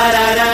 da da da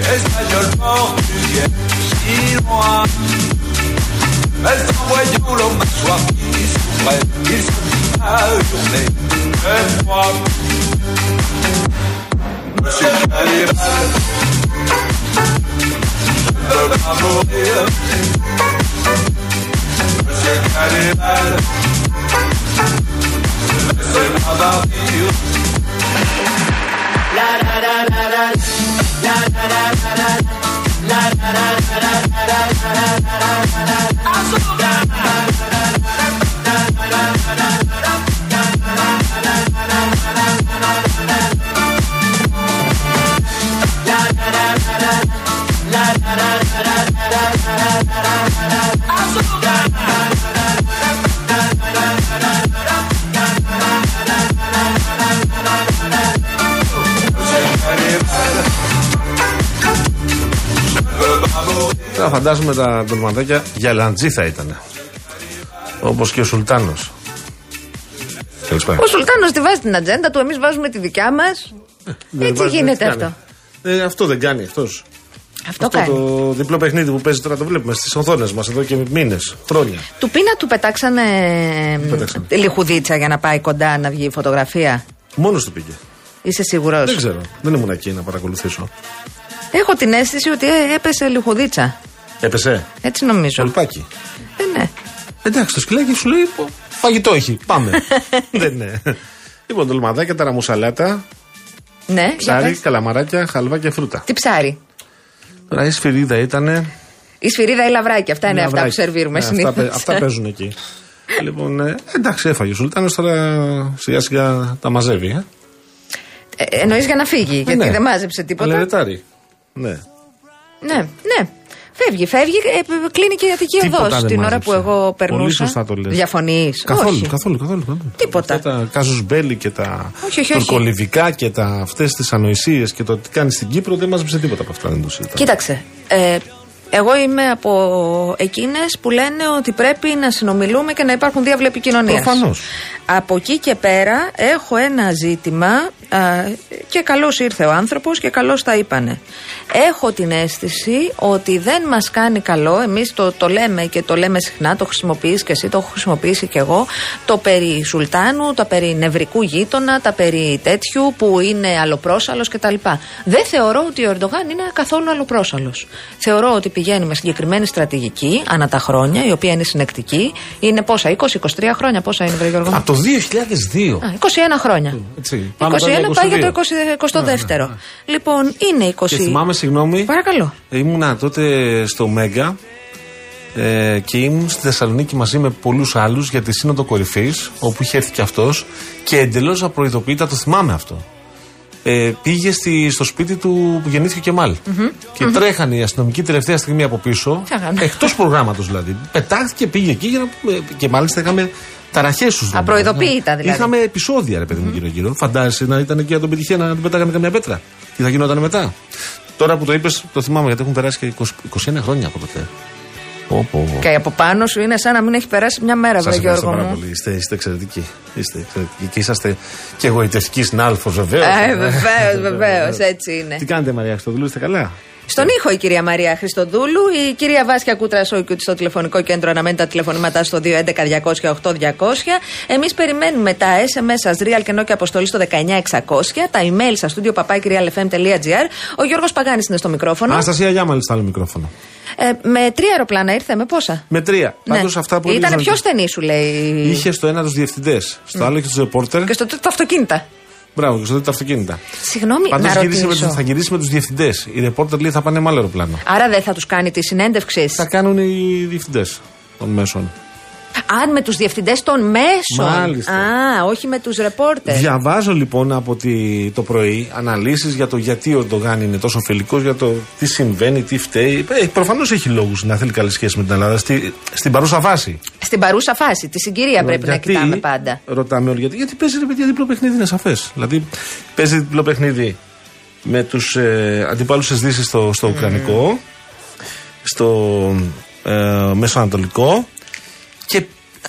anglais, espagnol, portugais, chinois. Mais en voyant leur mâchoire qui souffrait, ils se mirent à hurler de froid. Φαντάζομαι τα ντολματάκια για λαντζή θα ήταν. Όπως και ο Σουλτάνος. Καλησπέρα. Ο Σουλτάνος τη βάζει την ατζέντα του, εμείς βάζουμε τη δικιά μας. Δεν Έτσι βάζει- γίνεται τι κάνει. αυτό. Ε, αυτό δεν κάνει αυτός. Αυτό, Αυτό κάνει. το διπλό παιχνίδι που παίζει τώρα το βλέπουμε στις οθόνες μας εδώ και μήνες, χρόνια. Του πίνα του πετάξανε, πετάξανε. λιχουδίτσα για να πάει κοντά να βγει η φωτογραφία; Μόνος του πήγε. Είσαι σίγουρος; Δεν ξέρω. Δεν ήμουν εκεί να παρακολουθήσω. Έχω την αίσθηση ότι ε, έπεσε λιχουδίτσα. Έπεσε; Έτσι νομίζω. Σολπάκι. Ε, ναι. Εντάξει, το σκυλάκι σου λέει πω, φαγητό έχει. Πάμε. Δεν είναι. Λοιπόν, ντολματάκια, ταραμουσαλάτα, Ναι, για ψάρι, πες. καλαμαράκια, χαλβά και φρούτα. Τι ψάρι; Τώρα η σφυρίδα ήταν. Η σφυρίδα ή λαβράκι. Αυτά είναι αυτά που σερβίρουμε Ναι, συνήθως. αυτά, παι- αυτά παίζουν εκεί. λοιπόν, ε, εντάξει, έφαγε ο Σουλτάνος, τώρα σιγά σιγά τα μαζεύει. Ε. Ε, Εννοείς για να φύγει, γιατί ναι. δεν μάζεψε τίποτα. Αλερετάρι. Ναι. Ναι, ναι. Φεύγει, φεύγει, ε, κλείνει και η Αττική Τίποτα Οδός δεν την ώρα μάζεψε. που εγώ περνούσα. Πολύ σωστά το λες. Διαφωνείς; Καθόλου, Όχι. καθόλου, καθόλου, καθόλου. Τίποτα. Αυτά τα κάζους μπέλι και τα Όχι, όχι, όχι. τουρκολιβικά και τα αυτές τις ανοησίες και το τι κάνεις στην Κύπρο δεν μάζεψε τίποτα από αυτά. Δεν το συζητάμε. Κοίταξε. Ε, εγώ είμαι από εκείνες που λένε ότι πρέπει να συνομιλούμε και να υπάρχουν διάβλη επικοινωνίας. Προφανώς. Από εκεί και πέρα έχω ένα ζήτημα α, και καλώς ήρθε ο άνθρωπος και καλώς τα είπανε. Έχω την αίσθηση ότι δεν μας κάνει καλό, εμείς το, το λέμε και το λέμε συχνά, το χρησιμοποιείς και εσύ, το έχω χρησιμοποιήσει και εγώ, το περί Σουλτάνου, τα περί νευρικού γείτονα, τα περί τέτοιου που είναι αλλοπρόσαλος κτλ. Δεν θεωρώ ότι ο Ερντογάν είναι καθόλου αλλοπρόσαλος. Θεωρώ ότι πηγαίνει με συγκεκριμένη στρατηγική ανά τα χρόνια, η οποία είναι συνεκτική. Είναι πόσα, 20-23 χρόνια, πόσα είναι, βρε Γιώργο; μου; Από το 2002. Α, 21 χρόνια. Έτσι. 21 Πάμε τώρα για πάει για 22. το 20, 22ο. Λοιπόν, είναι 20. Και θυμάμαι, συγγνώμη, Παρακαλώ. ήμουνα τότε στο Μέγκα ε, και ήμουν στη Θεσσαλονίκη μαζί με πολλούς άλλους για τη Σύνοδο Κορυφής, όπου είχε έρθει και αυτός και εντελώς απροειδοποιητά, το θυμάμαι αυτό. Ε, πήγε στη, στο σπίτι του που γεννήθηκε ο κεμαλ Και τρέχανε οι αστυνομικοί τελευταία στιγμή από πίσω, Φάγανε. εκτός προγράμματος δηλαδή. Πετάχτηκε, πήγε εκεί για να, ε, και μάλιστα είχαμε ταραχές στους δρόμους. Απροειδοποίητα δηλαδή. Είχαμε επεισόδια, ρε παιδί μου, γύρω-γύρω. Φαντάζεσαι να ήταν εκεί να τον πετυχαίνει να του πετάγανε καμιά πέτρα. Τι θα γινόταν μετά; Τώρα που το είπες, το θυμάμαι γιατί έχουν περάσει και 20, 21 χρόνια από τότε. Πω, πω, πω. Και από πάνω σου είναι σαν να μην έχει περάσει μια μέρα, βρε Σας ευχαριστώ Γιώργο πάρα μου. πολύ. Είστε, είστε εξαιρετικοί. Είστε εξαιρετικοί. Και είσαστε και εγωιτευτική συνάλφος, βεβαίως. Ε, βεβαίως, βεβαίως, έτσι είναι. Τι κάνετε, Μαρία Χριστοδούλου, είστε καλά; Στον ήχο η κυρία Μαρία Χριστοδούλου, η κυρία Βάσια Κούτρας Σόικουτ στο τηλεφωνικό κέντρο αναμένει τα τηλεφωνήματά στο 211-200-8200. Εμείς περιμένουμε τα SMS σας, real και και αποστολή στο 19600, τα email σας, studio papakirialfm.gr. Ο Γιώργος Παγάνης είναι στο μικρόφωνο. Αναστασία Γιάμαλη στο άλλο μικρόφωνο. Ε, με τρία αεροπλάνα ήρθε, με πόσα; Με τρία. Ναι. Πάντως αυτά που Ήταν έλεγαν- πιο στενή, σου λέει. Είχε στο ένα τους διευθυντές, στο άλλο είχε του ρεπόρτερ. Και στο τρίτο τα αυτοκίνητα. Μπράβο, και στο τρίτο τα αυτοκίνητα. Συγγνώμη, Πάντως να γύρισε με ρωτήσω. τους- θα γυρίσει με τους διευθυντές. Οι ρεπόρτερ λέει θα πάνε με άλλο αεροπλάνο. Άρα δεν θα τους κάνει τη συνέντευξης. Θα κάνουν οι διευθυντές των μέσων. Αν με τους διευθυντές των μέσων. Μάλιστα. Α, όχι με τους ρεπόρτερ. Διαβάζω λοιπόν από τη, το πρωί αναλύσεις για το γιατί ο Ερντογάν είναι τόσο φιλικός, για το τι συμβαίνει, τι φταίει. Ε, Προφανώς έχει λόγους να θέλει καλή σχέση με την Ελλάδα στη, στην παρούσα φάση. Στην παρούσα φάση, τη συγκυρία πρέπει να Γιατί, κοιτάμε πάντα. Ρωτάμε όλοι γιατί. Γιατί παίζει ρε παιδιά διπλό παιχνίδι, είναι σαφές. Δηλαδή παίζει διπλό παιχνίδι με τους ε, αντιπάλους της Δύσης στο, στο Ουκρανικό, στο ε, Μεσοανατολικό και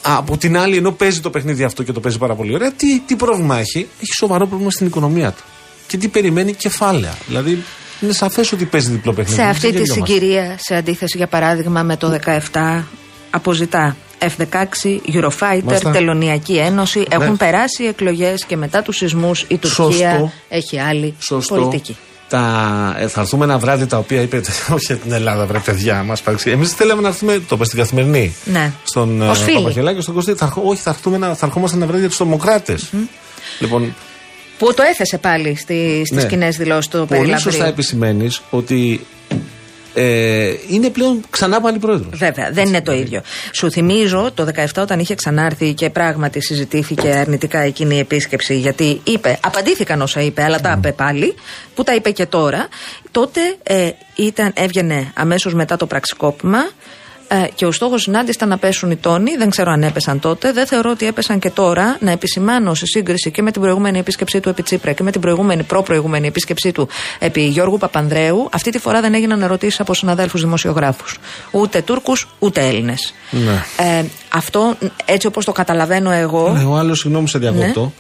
από την άλλη, ενώ παίζει το παιχνίδι αυτό και το παίζει πάρα πολύ ωραία, τι, τι πρόβλημα έχει; Έχει σοβαρό πρόβλημα στην οικονομία του. Και τι περιμένει κεφάλαια. Δηλαδή είναι σαφές ότι παίζει διπλό παιχνίδι. Σε Μην αυτή τη ξεγελιόμαστε. συγκυρία, σε αντίθεση για παράδειγμα με το 17, αποζητά F-16, Eurofighter, Μάλιστα. Τελωνιακή Ένωση. Έχουν περάσει οι εκλογές και μετά τους σεισμούς η Τουρκία Σωστό. έχει άλλη Σωστό. πολιτική. Τα, ε, θα έρθουμε ένα βράδυ τα οποία είπε όχι για την Ελλάδα, βρε παιδιά, μας παρεξηγεί. Εμείς θέλαμε να έρθουμε, το είπα στην καθημερινή. Ναι. Στον Ως ε, φίλοι. Παπαγγελάκη και στον Κωστή. Θα, ερχο- όχι, θα, έρθουμε ένα, θα ερχόμαστε ένα βράδυ για του τρομοκράτε. Λοιπόν, Που το έθεσε πάλι στι στις Ναι. κοινές δηλώσεις του πολύ Περιλαβρίου. σωστά επισημαίνεις ότι ε, είναι πλέον ξανά πάλι πρόεδρος. Βέβαια, δεν είναι το ίδιο. Σου θυμίζω το 17 όταν είχε ξανάρθει και πράγματι συζητήθηκε αρνητικά εκείνη η επίσκεψη, γιατί είπε, απαντήθηκαν όσα είπε, αλλά τα είπε πάλι, που τα είπε και τώρα. Τότε ε, ήταν, έβγαινε αμέσως μετά το πραξικόπημα. Ε, Και ο στόχος συνάντησης ήταν να πέσουν οι τόνοι. Δεν ξέρω αν έπεσαν τότε. Δεν θεωρώ ότι έπεσαν και τώρα. Να επισημάνω σε σύγκριση και με την προηγούμενη επίσκεψή του επί Τσίπρα και με την προηγούμενη, προ-προηγούμενη επίσκεψή του επί Γιώργου Παπανδρέου. Αυτή τη φορά δεν έγιναν ερωτήσεις από συναδέλφους δημοσιογράφους. Ούτε Τούρκους, ούτε Έλληνες. Ναι. Ε, αυτό έτσι όπως το καταλαβαίνω εγώ. Ναι, ο άλλος, συγγνώμη σε διακόπτω.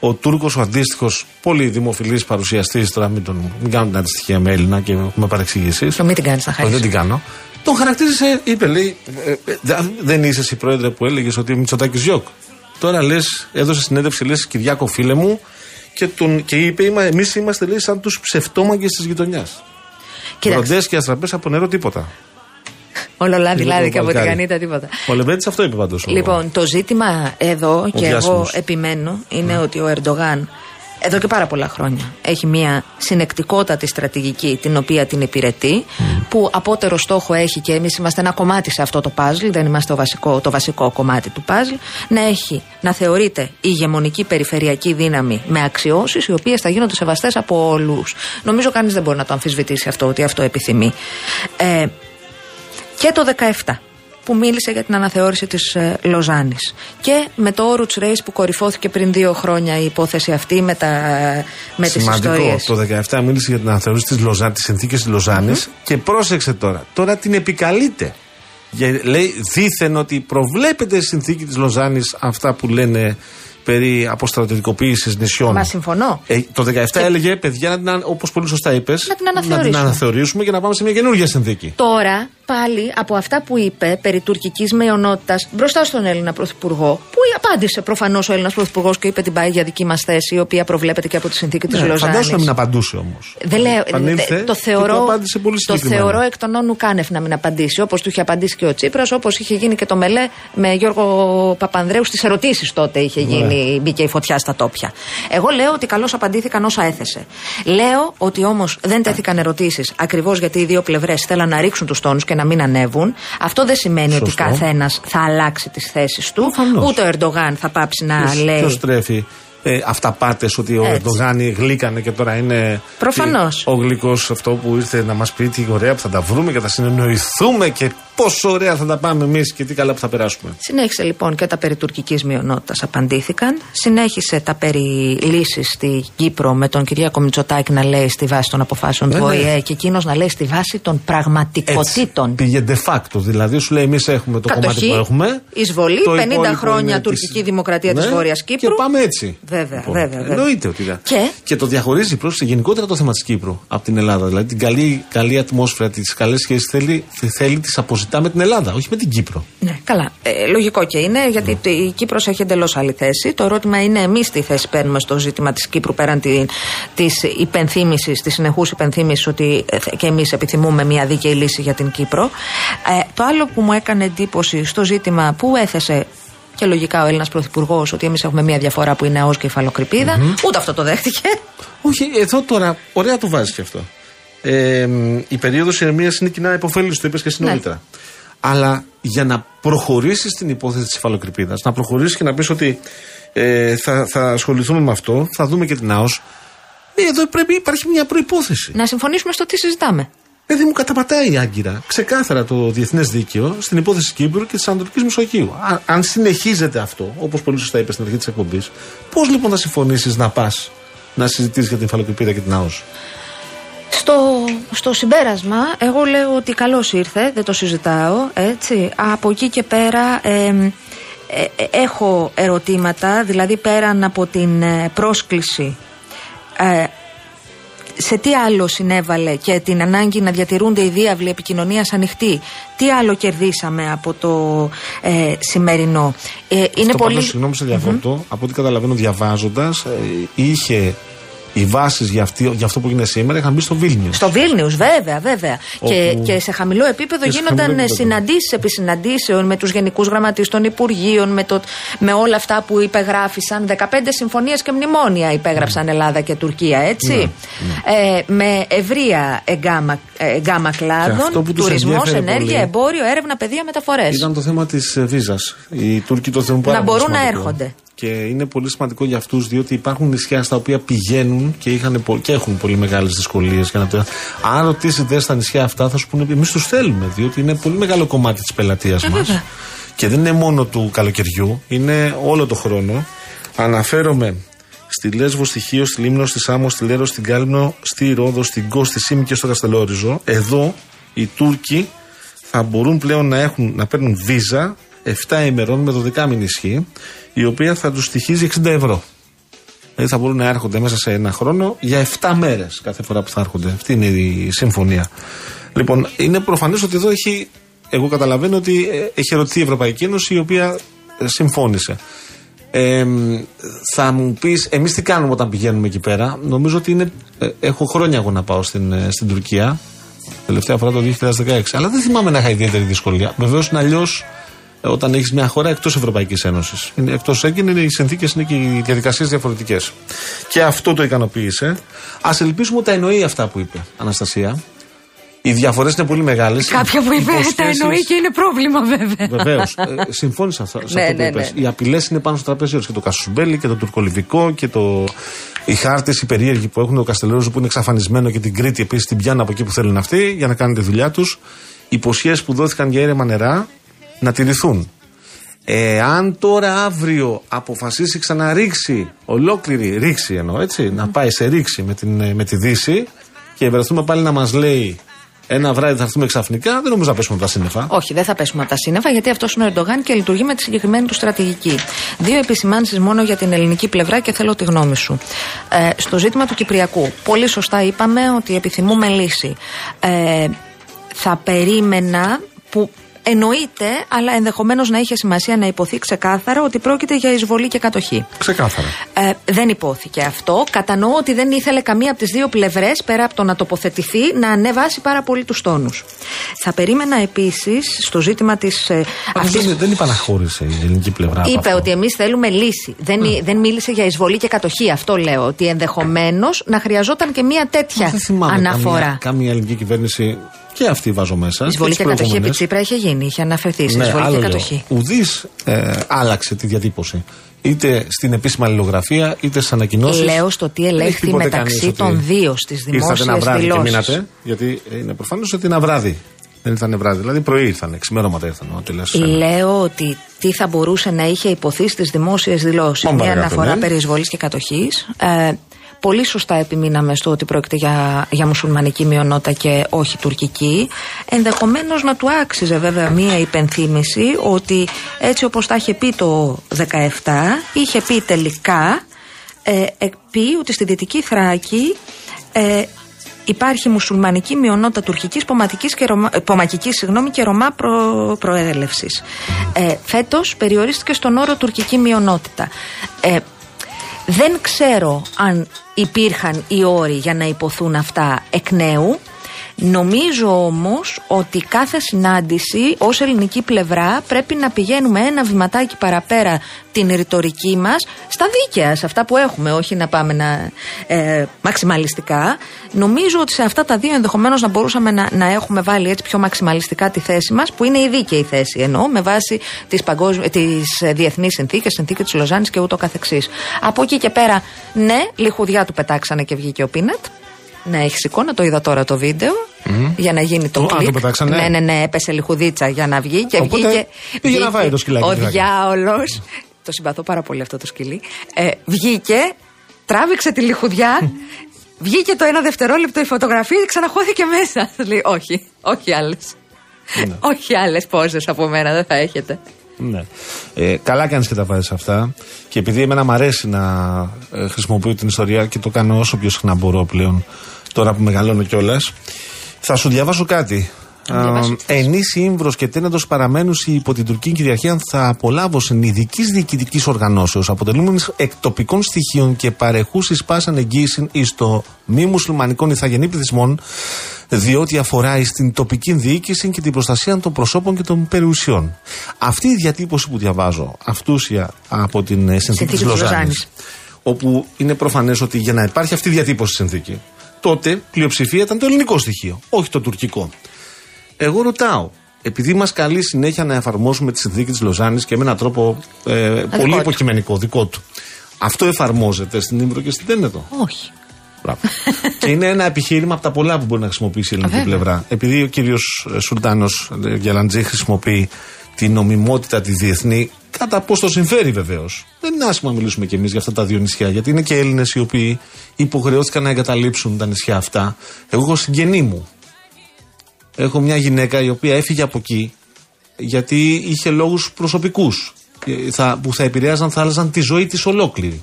Ο Τούρκος, ο αντίστοιχος, πολύ δημοφιλής παρουσιαστής, τώρα μην, τον, μην κάνω την αντιστοιχεία με Έλληνα και έχουμε παρεξηγήσεις. Το μην την κάνεις να Όχι, δεν χάσεις. την κάνω. Τον χαρακτήρισε, είπε, λέει, ε, ε, δε- δεν είσαι εσύ πρόεδρε που έλεγες ότι ο Μητσοτάκης Γιώκ. Τώρα λες, έδωσε συνέντευξη, λες, Κυριάκο φίλε μου, και, τον, και είπε, εμείς είμαστε, λέει, σαν τους ψευτόμαγκε της γειτονιάς. Κοίταξε. Βροντέ και αστραπές από νερό τίποτα. Όλο λάδι, Λοιπόν, λάδι και από την παλικάρι. κανίτα τίποτα. Ο Λεβέντης αυτό είπε πάντως. Λοιπόν, το ζήτημα εδώ και εγώ διάσημος. επιμένω είναι ότι ο Ερντογάν εδώ και πάρα πολλά χρόνια έχει μια συνεκτικότατη στρατηγική την οποία την υπηρετεί που απότερο στόχο έχει και εμείς είμαστε ένα κομμάτι σε αυτό το παζλ δεν είμαστε το βασικό, το βασικό κομμάτι του παζλ να έχει, να θεωρείται ηγεμονική περιφερειακή δύναμη με αξιώσεις οι οποίες θα γίνονται σεβαστές από όλους. Νομίζω κανείς δεν μπορεί να το αμφισβητήσει αυτό ότι αυτό επιθυμεί. Ε, και το 17 που μίλησε για την αναθεώρηση της ε, Λοζάνης και με το Oruch Race που κορυφώθηκε πριν δύο χρόνια η υπόθεση αυτή με, τα, με τις Σημαντικό. ιστορίες. Το 17 μίλησε για την αναθεώρηση της Λοζάνη, τις συνθήκες της λοζανη και πρόσεξε τώρα. Τώρα την επικαλείται. Για, λέει δήθεν ότι προβλέπεται η συνθήκη της Λοζάνης αυτά που λένε περί αποστρατιωτικοποίησης νησιών. Μα συμφωνώ. Ε, το 17 έλεγε, παιδιά, όπως πολύ σωστά είπες, Να την αναθεωρήσουμε. αναθεωρήσουμε και να πάμε σε μια καινούργια συνθήκη. Τώρα, πάλι από αυτά που είπε περί τουρκικής μειονότητας μπροστά στον Έλληνα Πρωθυπουργό, που απάντησε προφανώς ο Έλληνας Πρωθυπουργός και είπε την πάει για δική μας θέση, η οποία προβλέπεται και από τη συνθήκη της Ναι, Λοζάνης. φαντάσου να μην απαντούσε όμως. Δεν λέω, Επανήλθε δε- το και θεωρώ, του απάντησε πολύ το συγκεκριμένα. θεωρώ εκ των όνου κάνευ να μην απαντήσει. Όπως του είχε απαντήσει και ο Τσίπρας, όπως είχε γίνει και το Μελέ με Γιώργο Παπανδρέου στις ερωτήσεις τότε είχε Ναι. γίνει, μπήκε η φωτιά στα τόπια. Εγώ λέω ότι καλώς απαντήθηκαν όσα έθεσε. Λέω ότι όμως δεν τέθηκαν ερωτήσεις ακριβώς γιατί οι δύο πλευρές θέλαν να ρίξουν τους τόνους και να μην ανέβουν. Αυτό δεν σημαίνει ότι Σωστό. καθένα θα αλλάξει τις θέσεις του. Προφανώς. Ούτε ο Ερντογάν θα πάψει να λέει. Ποιος τρέφει. Ε, αυταπάτες ότι ο Έτσι. Ερντογάν γλύκανε και τώρα είναι. Προφανώς. Ο γλυκός αυτό που ήρθε να μας πει τι ωραία που θα τα βρούμε και θα συνεννοηθούμε και πόσο ωραία θα τα πάμε εμείς και τι καλά που θα περάσουμε. Συνέχισε λοιπόν και τα περί τουρκικής μειονότητας απαντήθηκαν. Συνέχισε τα περί λύσης στη Κύπρο με τον Κυριάκο Μητσοτάκη να λέει στη βάση των αποφάσεων του Ναι, ναι. ΟΗΕ και εκείνος να λέει στη βάση των πραγματικοτήτων. Πήγε de facto. Δηλαδή σου λέει εμείς έχουμε το κομμάτι Κατοχή, που έχουμε. εισβολή, το 50 υπόλοιπο χρόνια είναι τουρκική της- δημοκρατία της Ναι, Βόρειας Κύπρου. Και πάμε έτσι. Βέβαια, Λοιπόν, βέβαια, βέβαια. Εννοείται ότι. είναι. Και; και το διαχωρίζει πρόσεξε γενικότερα το θέμα της Κύπρου από την Ελλάδα. Δηλαδή την καλή, καλή ατμόσφαιρα, τις καλές σχέσεις θέλει, θέλει τις αποζητά με την Ελλάδα, όχι με την Κύπρο. Ναι, καλά. Ε, λογικό και είναι, γιατί Ναι. η Κύπρος έχει εντελώς άλλη θέση. Το ερώτημα είναι εμείς τι θέση παίρνουμε στο ζήτημα της Κύπρου πέραν τη υπενθύμησης, της συνεχούς υπενθύμησης ότι ε, και εμείς επιθυμούμε μια δίκαιη λύση για την Κύπρο. Ε, το άλλο που μου έκανε εντύπωση στο ζήτημα που έθεσε και λογικά ο Έλληνας Πρωθυπουργός ότι εμείς έχουμε μια διαφορά που είναι ΑΟΣ και υφαλοκρηπίδα, ούτε αυτό το δέχτηκε. Όχι, εδώ τώρα, ωραία το βάζει και αυτό. Ε, μ, η περίοδος ηρεμίας είναι κοινά υποφέλης, το είπες και εσύ Ναι. νωρίτερα. Αλλά για να προχωρήσεις στην υπόθεση της υφαλοκρηπίδας, να προχωρήσεις και να πεις ότι ε, θα, θα ασχοληθούμε με αυτό, θα δούμε και την ΑΟΣ. Ε, εδώ πρέπει υπάρχει μια προπόθεση. Να συμφωνήσουμε στο τι συζητάμε. Δηλαδή μου καταπατάει η Άγκυρα ξεκάθαρα το διεθνές δίκαιο στην υπόθεση Κύπρου και της Ανατολικής Μεσογείου. Αν, αν συνεχίζεται αυτό, όπως πολύ σωστά είπες στην αρχή της εκπομπής, πώς λοιπόν θα συμφωνήσεις να πας να συζητήσεις για την υφαλοκρηπίδα και την ΑΟΣ; Στο, στο συμπέρασμα, εγώ λέω ότι καλώς ήρθε, δεν το συζητάω, έτσι. Από εκεί και πέρα εμ, ε, ε, έχω ερωτήματα, δηλαδή πέραν από την ε, πρόσκληση ε, σε τι άλλο συνέβαλε και την ανάγκη να διατηρούνται οι διάβλοι επικοινωνίας ανοιχτή, τι άλλο κερδίσαμε από το ε, σημερινό; Ε, είναι Αυτό πολύ. πάντως, συγγνώμη σε διακόπτω, από ό,τι καταλαβαίνω διαβάζοντας, είχε οι βάσεις για, αυτή- για αυτό που γίνεται σήμερα είχαν μπει στο Βίλνιο. Στο Βίλνιους, βέβαια, βέβαια. Και, Όπου- και σε χαμηλό επίπεδο Και σε γίνονταν χαμηλό επίπεδο. συναντήσεις επί συναντήσεων με τους γενικούς γραμματείς των Υπουργείων, με, το, με όλα αυτά που υπεγράφησαν. 15 συμφωνίες και μνημόνια υπέγραψαν Ναι. Ελλάδα και Τουρκία, έτσι. Ε, με ευρεία εγκάμα, ε, γκάμα αυτό κλάδων, που τους τουρισμός, ενδιέφερε ενέργεια, πολύ εμπόριο, έρευνα, παιδεία, μεταφορές. Ήταν το θέμα της βίζας. Οι Τούρκοι το θέλουν πάρα Να πολύ μπορούν να σημαντικό. έρχονται. Και είναι πολύ σημαντικό για αυτούς, διότι υπάρχουν νησιά στα οποία πηγαίνουν και, είχαν, πο- και έχουν πολύ μεγάλες δυσκολίες. Το... Αν ρωτήσετε στα νησιά αυτά, θα σου πούνε εμείς τους θέλουμε, διότι είναι πολύ μεγάλο κομμάτι της πελατείας μας. βέβαια. Και δεν είναι μόνο του καλοκαιριού, είναι όλο το χρόνο. Αναφέρομαι στη Λέσβο, στη Χίο, στη Λίμνο, στη Σάμο, στη Λέρο, στην Κάλυμνο, στη Ρόδο, στην Κό, στη Σίμη και στο Καστελόριζο. Εδώ οι Τούρκοι θα μπορούν πλέον να, έχουν, να παίρνουν βίζα 7 ημερών με 12 μήνη ισχύ, η οποία θα τους στοιχίζει 60 ευρώ. Δηλαδή θα μπορούν να έρχονται μέσα σε ένα χρόνο για 7 μέρες κάθε φορά που θα έρχονται. Αυτή είναι η συμφωνία. Λοιπόν, είναι προφανές ότι εδώ έχει. Εγώ καταλαβαίνω ότι ε, έχει ερωτηθεί η Ευρωπαϊκή Ένωση η οποία ε, συμφώνησε. Ε, θα μου πεις, εμείς τι κάνουμε όταν πηγαίνουμε εκεί πέρα; Νομίζω ότι είναι. ε, έχω χρόνια εγώ να πάω στην, ε, στην Τουρκία. Τελευταία φορά το 2016. Αλλά δεν θυμάμαι να είχα ιδιαίτερη δυσκολία. Βεβαίως είναι αλλιώς όταν έχεις μια χώρα εκτός Ευρωπαϊκής Ένωσης. Εκτός Σέγγεν είναι οι συνθήκες είναι και οι διαδικασίες διαφορετικές. Και αυτό το ικανοποίησε. Α ελπίσουμε ότι τα εννοεί αυτά που είπε Αναστασία. Οι διαφορές είναι πολύ μεγάλες. Κάποια που είπε τα εννοεί και είναι πρόβλημα, βέβαια. Βεβαίως. Ε, συμφώνησα αυτό, σε Ναι, αυτό που ναι, είπες. ναι. Οι απειλές είναι πάνω στο τραπέζι όλες. Και το Κασουσμπέλι και το Τουρκολιβικό και το. Οι χάρτες, οι περίεργοι που έχουν το Καστελόριζο που είναι εξαφανισμένο και την Κρήτη επίσης την πιάνουν από εκεί που θέλουν αυτοί για να κάνουν τη δουλειά τους. Υποσχέσεις που δόθηκαν για ήρεμα νερά να τηρηθούν. Ε, αν τώρα αύριο αποφασίσει ξαναρίξει, ολόκληρη ρήξη εννοώ έτσι, να πάει σε ρήξη με, την, ε, με τη Δύση και βρεθούμε πάλι να μας λέει ένα βράδυ θα έρθουμε ξαφνικά, δεν νομίζω να πέσουμε από τα σύννεφα. Όχι, δεν θα πέσουμε από τα σύννεφα, γιατί αυτός είναι ο Ερντογάν και λειτουργεί με τη συγκεκριμένη του στρατηγική. Δύο επισημάνσεις μόνο για την ελληνική πλευρά και θέλω τη γνώμη σου. Ε, στο ζήτημα του Κυπριακού, πολύ σωστά είπαμε ότι επιθυμούμε λύση. Ε, θα περίμενα που εννοείται, αλλά ενδεχομένως να είχε σημασία να υποθεί ξεκάθαρα ότι πρόκειται για εισβολή και κατοχή. Ξεκάθαρα. Ε, δεν υπόθηκε αυτό. Κατανοώ ότι δεν ήθελε καμία από τις δύο πλευρές, πέρα από το να τοποθετηθεί, να ανεβάσει πάρα πολύ τους τόνους. Θα περίμενα επίσης στο ζήτημα της. Ε, Αυτό αυτής- δεν, δεν υπαναχώρησε η ελληνική πλευρά. από Είπε αυτό. ότι εμείς θέλουμε λύση. Δεν, δεν μίλησε για εισβολή και κατοχή. Αυτό λέω. Ότι ενδεχομένως να χρειαζόταν και μία τέτοια Δεν θυμάμαι αναφορά. Καμία, καμία ελληνική κυβέρνηση και αυτή βάζω μέσα. Εισβολή τις και κατοχή επί προηγούμενες. Τσίπρα είχε γίνει. Είχε αναφερθεί σε Ναι, εισβολή άλλο και λέω. κατοχή. Ουδής ε, άλλαξε τη διατύπωση. είτε στην επίσημη αλληλογραφία, είτε στις ανακοινώσεις. Λέω στο τι ελέγχθη μεταξύ των δύο στις δημόσιε Ήρθατε ένα βράδυ δηλώσεις. και μείνατε, γιατί είναι προφανώς ότι είναι βράδυ. Δεν ήρθανε βράδυ, δηλαδή πρωί ήρθανε, ξημερώματα ήρθαν. Ό,τι λες εσένα. Λέω ότι τι θα μπορούσε να είχε υποθεί στις δημόσιες δηλώσεις. Πάμε Μια παρακάτω, αναφορά ναι. περί εισβολής και κατοχής. Ε, πολύ σωστά επιμείναμε στο ότι πρόκειται για, για μουσουλμανική μειονότητα και όχι τουρκική. Ενδεχομένως να του άξιζε βέβαια μία υπενθύμηση ότι έτσι όπως τα είχε πει το 17, είχε πει τελικά ε, ε, πει ότι στη Δυτική Θράκη ε, υπάρχει μουσουλμανική μειονότητα τουρκικής, πομακικής και, ρωμα, ε, πομακικής, συγγνώμη, και ρωμά προ, προέλευσης. Ε, φέτος περιορίστηκε στον όρο τουρκική μειονότητα. Ε, δεν ξέρω αν υπήρχαν οι όροι για να υποθούν αυτά εκ νέου. Νομίζω όμως ότι κάθε συνάντηση ως ελληνική πλευρά πρέπει να πηγαίνουμε ένα βηματάκι παραπέρα την ρητορική μας στα δίκαια, σε αυτά που έχουμε, όχι να πάμε να, ε, μαξιμαλιστικά. Νομίζω ότι σε αυτά τα δύο ενδεχομένως να μπορούσαμε να, να έχουμε βάλει έτσι πιο μαξιμαλιστικά τη θέση μας, που είναι η δίκαιη θέση εννοώ, με βάση τις, παγκόσμι... τις ε, διεθνείς συνθήκες, συνθήκη της Λοζάνης και ούτω καθεξής. Από εκεί και πέρα, ναι, λιχουδιά του πετάξανε και βγήκε ο Πίνατ. Ναι, έχεις εικόνα, το είδα τώρα το βίντεο. Για να γίνει το Το- α, κλικ. το πετάξανε. Ναι, ναι, ναι, έπεσε λιχουδίτσα για να βγει και Οπότε βγήκε. πήγε να βγήκε φάει το σκυλάκι Ο τη Θάκη. διάολος. το συμπαθώ πάρα πολύ αυτό το σκυλί. Ε, βγήκε, τράβηξε τη λιχουδιά. Βγήκε το ένα δευτερόλεπτο η φωτογραφία και ξαναχώθηκε μέσα. Λέει, όχι, όχι άλλες. Ναι. όχι άλλες πόζες από μένα δεν θα έχετε. Ναι. Ε, καλά κάνεις και τα βάζεις αυτά. Και επειδή εμένα μου αρέσει να ε, χρησιμοποιώ την ιστορία και το κάνω όσο πιο συχνά μπορώ πλέον, τώρα που μεγαλώνω κιόλας, θα σου διαβάσω κάτι. Να διαβάσω. Ενίση ύμβρος και τένετο παραμένουν υπό την τουρκική κυριαρχία θα απολάβωσαν ειδική διοικητικής οργανώσεως, αποτελούμενης εκ τοπικών στοιχείων και παρεχούση πάσαν εγγύηση εις το μη μουσουλμανικών ηθαγενή πληθυσμών, διότι αφορά στην τοπική διοίκηση και την προστασία των προσώπων και των περιουσιών. Αυτή η διατύπωση που διαβάζω, αυτούσια από την ε, συνθήκη Συνθήκη της της Λωζάνης, Λωζάνης. όπου είναι προφανές ότι για να υπάρχει αυτή η διατύπωση στη συνθήκη, τότε πλειοψηφία ήταν το ελληνικό στοιχείο, όχι το τουρκικό. Εγώ ρωτάω, επειδή μας καλεί συνέχεια να εφαρμόσουμε τη συνθήκη της Λωζάνης και με έναν τρόπο ε, πολύ του. υποκειμενικό, δικό του. Αυτό εφαρμόζεται στην Ίμβρο και στην Τένεδο; Όχι. Μπράβο. και είναι ένα επιχείρημα από τα πολλά που μπορεί να χρησιμοποιήσει η ελληνική Βέβαια. πλευρά. Επειδή ο κύριος Σουλτάνος Γιαλαντζή χρησιμοποιεί την νομιμότητα τη διεθνή, κατά πώς το συμφέρει βεβαίως. Δεν είναι άσχημα να μιλήσουμε κι εμείς για αυτά τα δύο νησιά, γιατί είναι και Έλληνες οι οποίοι υποχρεώθηκαν να εγκαταλείψουν τα νησιά αυτά. Εγώ έχω συγγενή μου. Έχω μια γυναίκα η οποία έφυγε από εκεί γιατί είχε λόγους προσωπικούς που θα επηρέαζαν, θα άλλαζαν τη ζωή της ολόκληρη.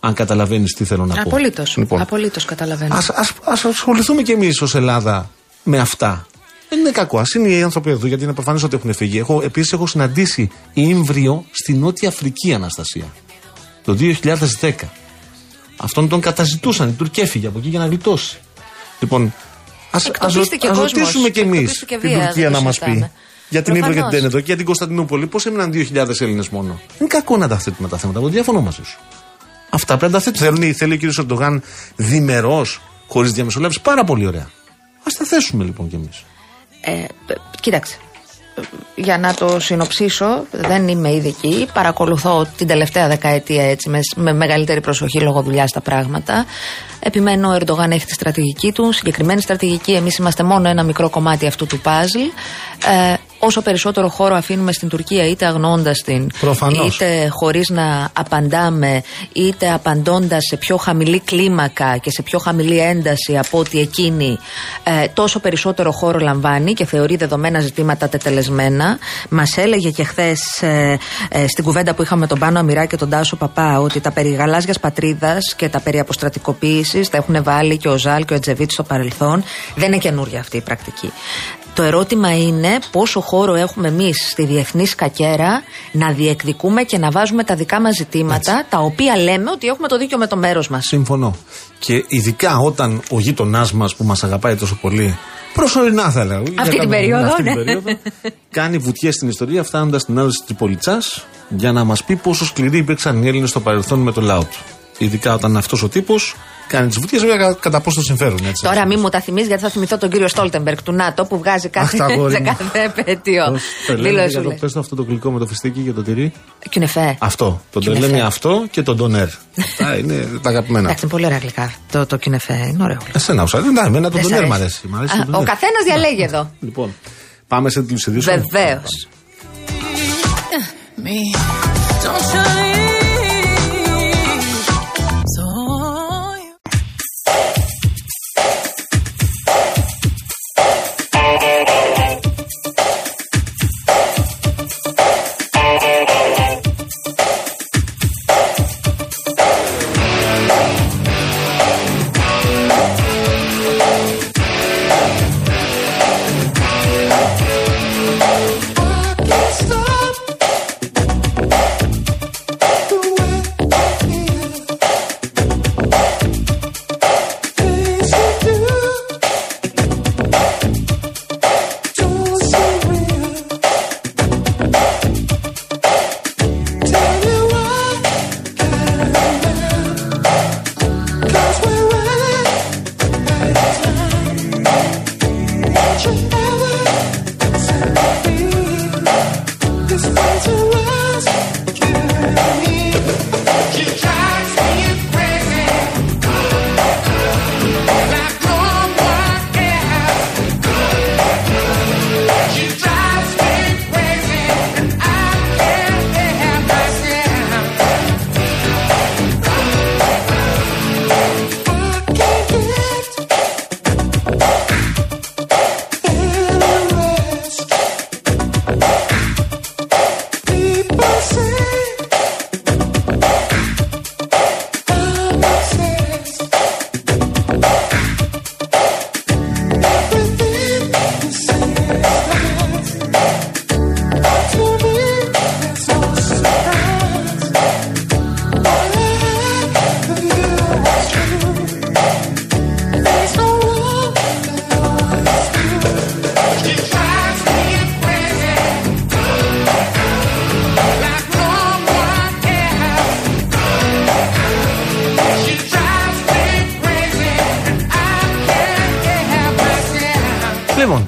Αν καταλαβαίνεις τι θέλω να πω. Απολύτως. Λοιπόν. Απολύτως καταλαβαίνω. Ας, ας, ας ασχοληθούμε κι εμείς ως Ελλάδα με αυτά. Δεν είναι κακό. Α είναι οι άνθρωποι εδώ, γιατί είναι προφανές ότι έχουν φύγει. Έχω, Επίσης, έχω συναντήσει ύμβριο στη Νότια Αφρική, Αναστασία. Το 2010. Αυτόν τον καταζητούσαν. Η Τουρκία έφυγε από εκεί για να γλιτώσει. Λοιπόν, α Εκτοπίστηκε κόσμος. ρωτήσουμε κι εμείς Εκτοπίστηκε την βία, Τουρκία δεν να το μα συζητάμε. πει. Για την Ήβρο και την Προφανώς. Τένετο και για την Κωνσταντινούπολη, πώς έμειναν 2.000 Έλληνες μόνο; Δεν είναι κακό να τα θέτουμε τα θέματα. Εγώ διαφωνώ μαζί σου. Αυτά πρέπει να τα θέτουμε. Θέλει, θέλει ο κ. Ερντογάν διμερός, χωρίς διαμεσολάβηση. Πάρα πολύ ωραία. Α τα θέσουμε λοιπόν κι εμείς. Ε, π- κοίταξε. Για να το συνοψίσω, δεν είμαι ειδική. Παρακολουθώ την τελευταία δεκαετία έτσι με, με μεγαλύτερη προσοχή λόγω δουλειάς στα πράγματα. Επιμένω, ο Ερντογάν έχει τη στρατηγική του, συγκεκριμένη στρατηγική. Εμείς είμαστε μόνο ένα μικρό κομμάτι αυτού του παζλ. Ε, όσο περισσότερο χώρο αφήνουμε στην Τουρκία, είτε αγνοώντα την, Προφανώς. είτε χωρίς να απαντάμε, είτε απαντώντας σε πιο χαμηλή κλίμακα και σε πιο χαμηλή ένταση από ότι εκείνη, ε, τόσο περισσότερο χώρο λαμβάνει και θεωρεί δεδομένα ζητήματα τετελεσμένα. Μας έλεγε και χθες ε, ε, στην κουβέντα που είχαμε τον Πάνο Αμυρά και τον Τάσο Παπά ότι τα περί γαλάζιας πατρίδας και τα περί αποστρατικοποίησης τα έχουν βάλει και ο Ζάλ και ο Ετζεβίτ στο παρελθόν. Δεν είναι καινούρια αυτή η πρακτική. Το ερώτημα είναι πόσο χώρο έχουμε εμείς στη διεθνή σκακέρα να διεκδικούμε και να βάζουμε τα δικά μας ζητήματα, τα οποία λέμε ότι έχουμε το δίκιο με το μέρος μας. Συμφωνώ. Και ειδικά όταν ο γείτονάς μας που μας αγαπάει τόσο πολύ, προσωρινά θα έλεγα. για την κάποιο- περίοδο, αυτή την ναι. περίοδο, κάνει βουτιές στην ιστορία φτάνοντας στην άδεια της Τριπολιτσάς για να μας πει πόσο σκληροί υπήρξαν οι Έλληνες στο παρελθόν με το λαό του. Ειδικά όταν αυτός ο τύπος κάνει τις βουτιές, βέβαια κατά πόσο το συμφέρουν. Έτσι, Τώρα μην μου τα θυμίζει γιατί θα θυμηθώ τον κύριο Στόλτεμπεργκ του ΝΑΤΟ που βγάζει κάθε, Αχ, τα αγόρι σε μου. κάθε επέτειο. Πώς τρελαίνει Δήλωση για το λέει. πες το αυτό το γλυκό με το φιστίκι και το τυρί. Κινεφέ. Αυτό. Τον Κινεφέ. τρελαίνει αυτό και τον ντονέρ. Αυτά είναι τα αγαπημένα. Εντάξει, είναι πολύ ωραία γλυκά. Το, το κινεφέ είναι ωραίο. Εσένα, ο Σαρή, εντάξει, εμένα τον Δεν σ' ντονέρ μ' αρέσει. αρέσει. Μ' αρέσει Α, το ο ντονέρ. καθένας διαλέγει εδώ. Λοιπόν, πάμε σε τίτλου ειδήσεων. Βεβαίως.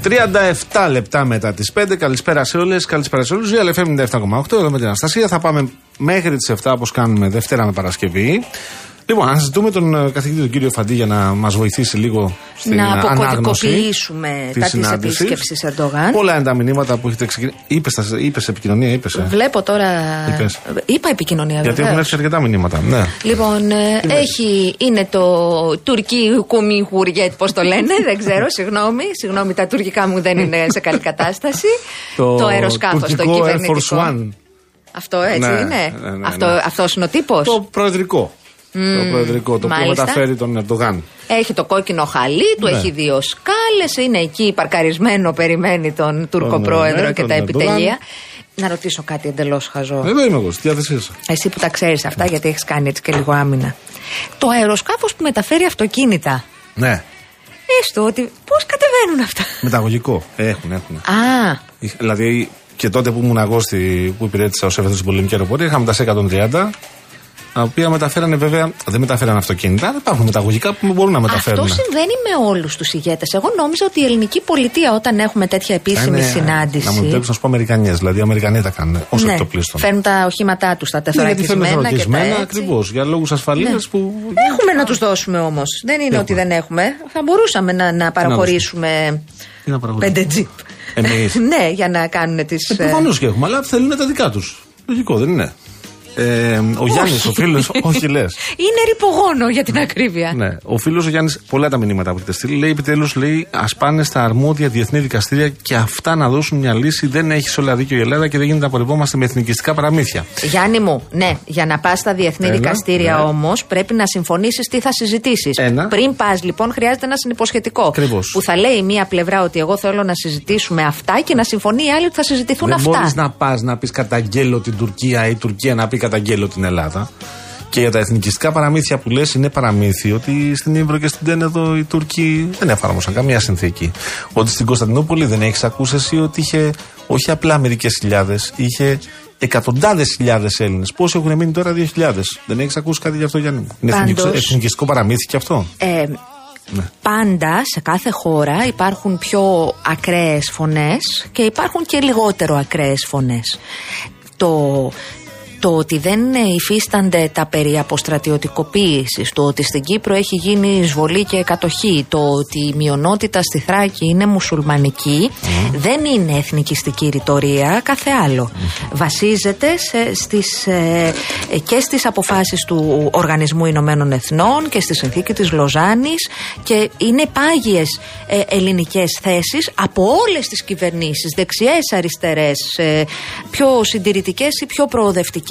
37 λεπτά μετά τις 5. Καλησπέρα σε όλες. Καλησπέρα σε όλους. Real FM 97,8. Εδώ με την Αναστασία. Θα πάμε μέχρι τις 7 όπως κάνουμε Δευτέρα με Παρασκευή. Λοιπόν, αναζητούμε τον ε, καθηγητή τον κύριο Φαντή για να μας βοηθήσει λίγο στην Να ε, ανάγνωση. αποκωδικοποιήσουμε της τα της συνάντησης. επίσκεψης Ερντογάν. Πολλά είναι τα μηνύματα που έχετε ξεκινήσει. Είπες είπες επικοινωνία, είπες. Βλέπω τώρα. Είπες. Είπα επικοινωνία, Γιατί βεβαίως. έχουν έρθει αρκετά μηνύματα. Ναι. Λοιπόν, ε, έχει, είναι το τουρκί κουμιχουριέτ, πώς το λένε, δεν ξέρω, συγγνώμη. Συγγνώμη, τα τουρκικά μου δεν είναι σε καλή κατάσταση. το αεροσκάφος, το τουρκικό Air κυβερνητικό. Force One. Αυτό έτσι Ναι, είναι. ναι, ναι, Αυτό, ναι. αυτός είναι ο τύπος. Το προεδρικό. Το προεδρικό, το οποίο μάλιστα. μεταφέρει τον Ερντογάν. Έχει το κόκκινο χαλί του, Ναι. έχει δύο σκάλες, είναι εκεί παρκαρισμένο, περιμένει τον Τούρκο Τον, πρόεδρο ναι, και τον τα Ερντογάν. επιτελεία. Να ρωτήσω κάτι εντελώς χαζό. Εδώ είμαι εγώ, στη διάθεσή σας. Εσύ που τα ξέρεις αυτά, γιατί έχεις κάνει έτσι και λίγο άμυνα. Το αεροσκάφος που μεταφέρει αυτοκίνητα. Ναι. Έστω ότι. Πώς κατεβαίνουν αυτά. Μεταγωγικό. Έχουν, έχουν. Α, Δηλαδή και τότε που ήμουν εγώ στη, που υπηρέτησα ως έφεδρο στην πολεμική αεροπορία, είχαμε τα C-130, τα οποία μεταφέρανε βέβαια. Δεν μεταφέραν αυτοκίνητα, αλλά υπάρχουν μεταγωγικά που μπορούν να μεταφέρουν. αυτό συμβαίνει με όλους τους ηγέτες. Εγώ νόμιζα ότι η ελληνική πολιτεία, όταν έχουμε τέτοια επίσημη συνάντηση. Να μου επιτρέψεις να σου πω Αμερικανιές. Δηλαδή οι Αμερικανοί τα κάνουν ω ναι, εκτοπλίστων. φέρνουν τα οχήματά τους, τα Ναι, γιατί φέρνουν τεθωρακισμένα και τα θωρακισμένα έτσι. ακριβώς για λόγους ασφαλείας που. Έχουμε να τους δώσουμε όμως. Δεν είναι Έχουμε. ότι δεν έχουμε. Θα μπορούσαμε να, να παραχωρήσουμε Τι να παραγωγήσουμε. πέντε τζιπ. Εμείς. ναι, για να κάνουν τις. Ε, Προφανώς και έχουμε, αλλά θέλουν τα δικά τους. Λογικό, δεν είναι; Ε, ο Γιάννης, ο φίλος. όχι, λες. Είναι ρηπογόνο για την ακρίβεια. Ναι. Ο φίλος ο Γιάννης, πολλά τα μηνύματα που έχετε στείλει, λέει επιτέλους: λέει, Α πάνε στα αρμόδια διεθνή δικαστήρια και αυτά να δώσουν μια λύση. Δεν έχει όλα δίκιο η Ελλάδα και δεν γίνεται να πορευόμαστε με εθνικιστικά παραμύθια. Γιάννη μου, ναι, για να πας στα διεθνή Ένα, δικαστήρια ναι. όμως πρέπει να συμφωνήσεις τι θα συζητήσεις. Ένα. Πριν πας, λοιπόν, χρειάζεται ένα συνυποσχετικό. Ακριβώς. Που θα λέει μία πλευρά ότι εγώ θέλω να συζητήσουμε αυτά και να συμφωνεί η άλλη ότι θα συζητηθούν δεν αυτά. μπορείς να πας να πεις καταγγέλλω την Τουρκία ή η Τουρκία να πει καταγγέλλω την Ελλάδα. Και για τα εθνικιστικά παραμύθια που λες, είναι παραμύθι ότι στην Ίμβρο και στην Τένεδο οι Τούρκοι δεν εφάρμοσαν καμία συνθήκη. Ότι στην Κωνσταντινούπολη δεν έχεις ακούσει εσύ ότι είχε όχι απλά μερικές χιλιάδες, είχε εκατοντάδες χιλιάδες Έλληνες. Πόσοι έχουν μείνει τώρα, 2.000. Δεν έχεις ακούσει κάτι γι' αυτό, Γιάννη; Μου. Είναι Πάντως- εθνικιστικό- εθνικιστικό παραμύθι και αυτό; Ε, Ναι. Πάντα σε κάθε χώρα υπάρχουν πιο ακραίες φωνές και υπάρχουν και λιγότερο ακραίες φωνές. Το, το ότι δεν ε, υφίστανται τα περί αποστρατιωτικοποίησης, το ότι στην Κύπρο έχει γίνει εισβολή και κατοχή, το ότι η μειονότητα στη Θράκη είναι μουσουλμανική, δεν είναι εθνικιστική ρητορία, κάθε άλλο. Βασίζεται σε, στις, ε, ε, και στις αποφάσεις του Οργανισμού Ηνωμένων Εθνών και στη συνθήκη της Λοζάνης και είναι πάγιες ε, ελληνικές θέσεις από όλες τις κυβερνήσεις, δεξιές, αριστερές, ε, πιο συντηρητικές ή πιο προοδευτικές.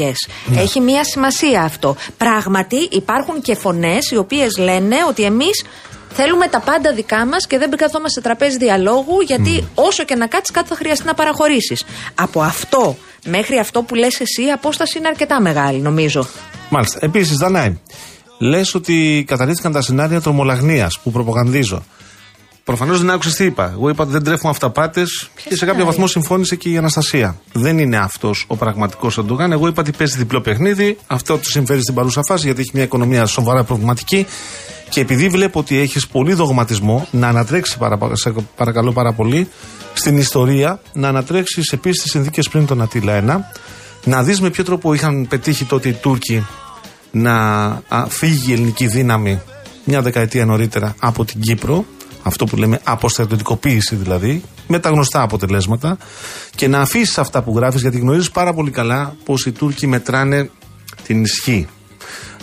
Έχει μία σημασία αυτό. Πράγματι υπάρχουν και φωνές οι οποίες λένε ότι εμείς Θέλουμε τα πάντα δικά μας και δεν καθόμαστε σε τραπέζι διαλόγου, γιατί όσο και να κάτσεις, κάτι θα χρειαστεί να παραχωρήσεις. Από αυτό μέχρι αυτό που λες εσύ, η απόσταση είναι αρκετά μεγάλη, νομίζω. Μάλιστα. Επίσης, Δανάη, λες ότι καταρρύθηκαν τα σενάρια τρομολαγνίας που προπαγανδίζω. Προφανώς δεν άκουσες τι είπα. Εγώ είπα ότι δεν τρέφουμε αυταπάτες και σε κάποιο σενάρια; βαθμό συμφώνησε και η Αναστασία. Δεν είναι αυτός ο πραγματικός Ερντογάν. Εγώ είπα ότι παίζει διπλό παιχνίδι. Αυτό του συμφέρει στην παρούσα φάση γιατί έχει μια οικονομία σοβαρά προβληματική. Και επειδή βλέπω ότι έχεις πολύ δογματισμό, να ανατρέξει παρα, σε παρακαλώ πάρα πολύ στην ιστορία, να ανατρέξεις επίσης τις συνθήκες πριν τον Ατήλα 1, να δεις με ποιο τρόπο είχαν πετύχει τότε οι Τούρκοι να α, φύγει η ελληνική δύναμη μια δεκαετία νωρίτερα από την Κύπρο, αυτό που λέμε αποστρατιωτικοποίηση δηλαδή, με τα γνωστά αποτελέσματα, και να αφήσεις αυτά που γράφεις, γιατί γνωρίζεις πάρα πολύ καλά πως οι Τούρκοι μετράνε την ισχύ.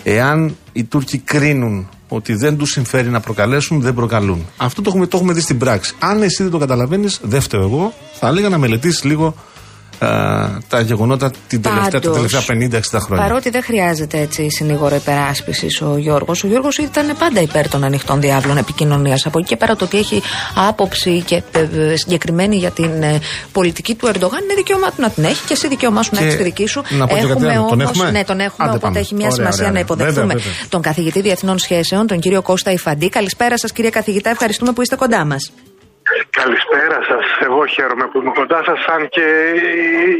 Εάν οι Τούρκοι κρίνουν ότι δεν τους συμφέρει να προκαλέσουν, δεν προκαλούν. Αυτό το έχουμε, το έχουμε δει στην πράξη. Αν εσύ δεν το καταλαβαίνεις, δεν φταίω εγώ. Θα έλεγα να μελετήσεις λίγο α, τα γεγονότα την τελευταία, τα Πάντως, τελευταία 50-60 χρόνια. Παρότι δεν χρειάζεται έτσι συνήγορο υπεράσπισης ο Γιώργος, ο Γιώργος ήταν πάντα υπέρ των ανοιχτών διάβλων επικοινωνίας. Από εκεί και πέρα το ότι έχει άποψη και ε, ε, συγκεκριμένη για την ε, πολιτική του Ερντογάν είναι δικαίωμά του να την έχει και εσύ δικαίωμά σου να Και έχεις τη δική σου. να πω και κάτι άλλο. Τον έχουμε; Ναι, τον έχουμε. Άντε οπότε πάμε. έχει μια Ωραία, σημασία ωραία, να ωραία. υποδεχθούμε Βέβαια, βέβαια. τον καθηγητή Διεθνών Σχέσεων, τον κύριο Κώστα Ιφαντή. Καλησπέρα σας, κύριε καθηγητά. Ευχαριστούμε που είστε κοντά μας. Καλησπέρα σας. Εγώ χαίρομαι που είμαι κοντά σας, αν και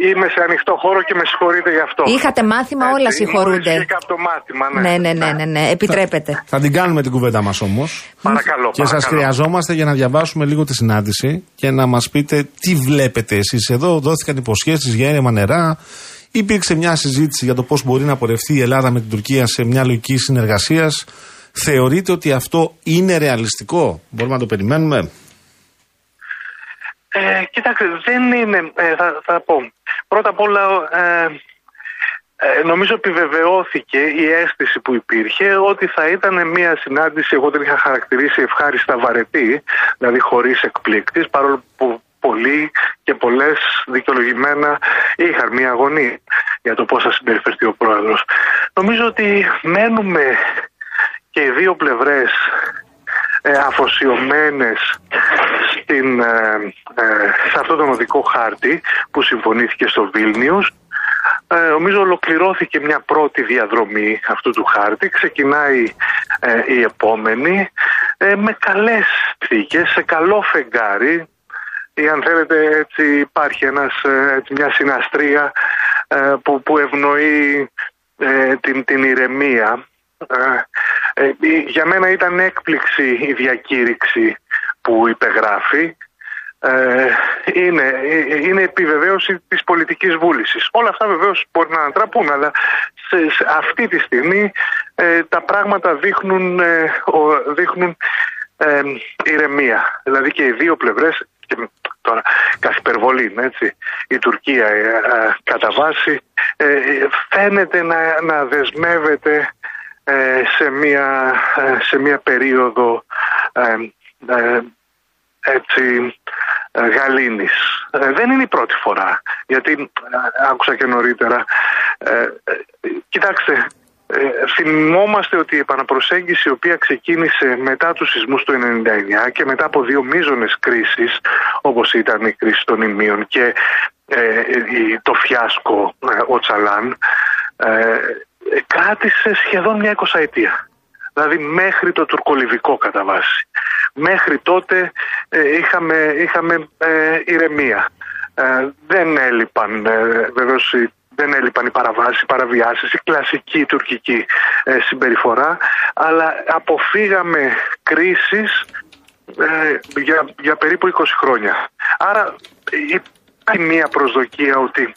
είμαι σε ανοιχτό χώρο και με συγχωρείτε γι' αυτό. Είχατε μάθημα, όλα Έτσι, συγχωρούνται. μόλις βγήκα από το μάθημα, ναι. Ναι, ναι, ναι, ναι, ναι. Επιτρέπετε. Θα την κάνουμε την κουβέντα μας όμως. Παρακαλώ. Και σας παρακαλώ. χρειαζόμαστε για να διαβάσουμε λίγο τη συνάντηση και να μας πείτε τι βλέπετε εσείς εδώ. Δόθηκαν υποσχέσεις για έρευνα νερά. Υπήρξε μια συζήτηση για το πώς μπορεί να πορευτεί η Ελλάδα με την Τουρκία σε μια λογική συνεργασίας. Θεωρείτε ότι αυτό είναι ρεαλιστικό, μπορούμε να το περιμένουμε; Ε, κοιτάξτε, δεν είναι. ε, θα, θα πω. Πρώτα απ' όλα, ε, ε, νομίζω επιβεβαιώθηκε η αίσθηση που υπήρχε ότι θα ήταν μια συνάντηση, εγώ την είχα χαρακτηρίσει ευχάριστα βαρετή, δηλαδή χωρίς εκπλήκτης, παρόλο που πολλοί και πολλές δικαιολογημένα είχαν μια αγωνία για το πώς θα συμπεριφερθεί ο πρόεδρος. Νομίζω ότι μένουμε και οι δύο πλευρές ε, αφοσιωμένες στην, ε, ε, σε αυτόν τον οδικό χάρτη που συμφωνήθηκε στο Βίλνιους. Ε, νομίζω ολοκληρώθηκε μια πρώτη διαδρομή αυτού του χάρτη. Ξεκινάει ε, η επόμενη ε, με καλές θήκες, σε καλό φεγγάρι ή αν θέλετε έτσι υπάρχει ένας, ε, έτσι, μια συναστρία ε, που, που ευνοεί ε, την, την ηρεμία. Ε, ε, για μένα ήταν έκπληξη η διακήρυξη που υπεγράφει. Ε, είναι, ε, είναι επιβεβαίωση της πολιτικής βούλησης. Όλα αυτά βεβαίως μπορεί να ανατραπούν, αλλά σε, σε αυτή τη στιγμή ε, τα πράγματα δείχνουν, ε, ο- δείχνουν ε, ηρεμία. Δηλαδή και οι δύο πλευρές, και τώρα καθ' υπερβολή, έτσι, η Τουρκία ε, ε, κατά βάση ε, ε, φαίνεται να, να δεσμεύεται ε, σε, μια, ε, σε μια περίοδο ε, ε, έτσι ε, γαλήνης. Ε, δεν είναι η πρώτη φορά, γιατί ε, άκουσα και νωρίτερα. Ε, ε, κοιτάξτε, ε, θυμόμαστε ότι η επαναπροσέγγιση η οποία ξεκίνησε μετά τους σεισμούς του 99 και μετά από δύο μείζονες κρίσεις όπως ήταν η κρίση των ημείων και ε, η- το φιάσκο ε, ο Τσαλάν ε, κράτησε σχεδόν μια εικοσαετία. Δηλαδή μέχρι το τουρκολιβικό κατά βάση. Μέχρι τότε ε, είχαμε, είχαμε ε, ηρεμία. Ε, δεν έλειπαν ε, βεβαίως οι δεν έλειπαν οι παραβάσεις, οι παραβιάσεις, η κλασική τουρκική ε, συμπεριφορά, αλλά αποφύγαμε κρίσεις ε, για, για περίπου 20 χρόνια. Άρα υπάρχει μια προσδοκία ότι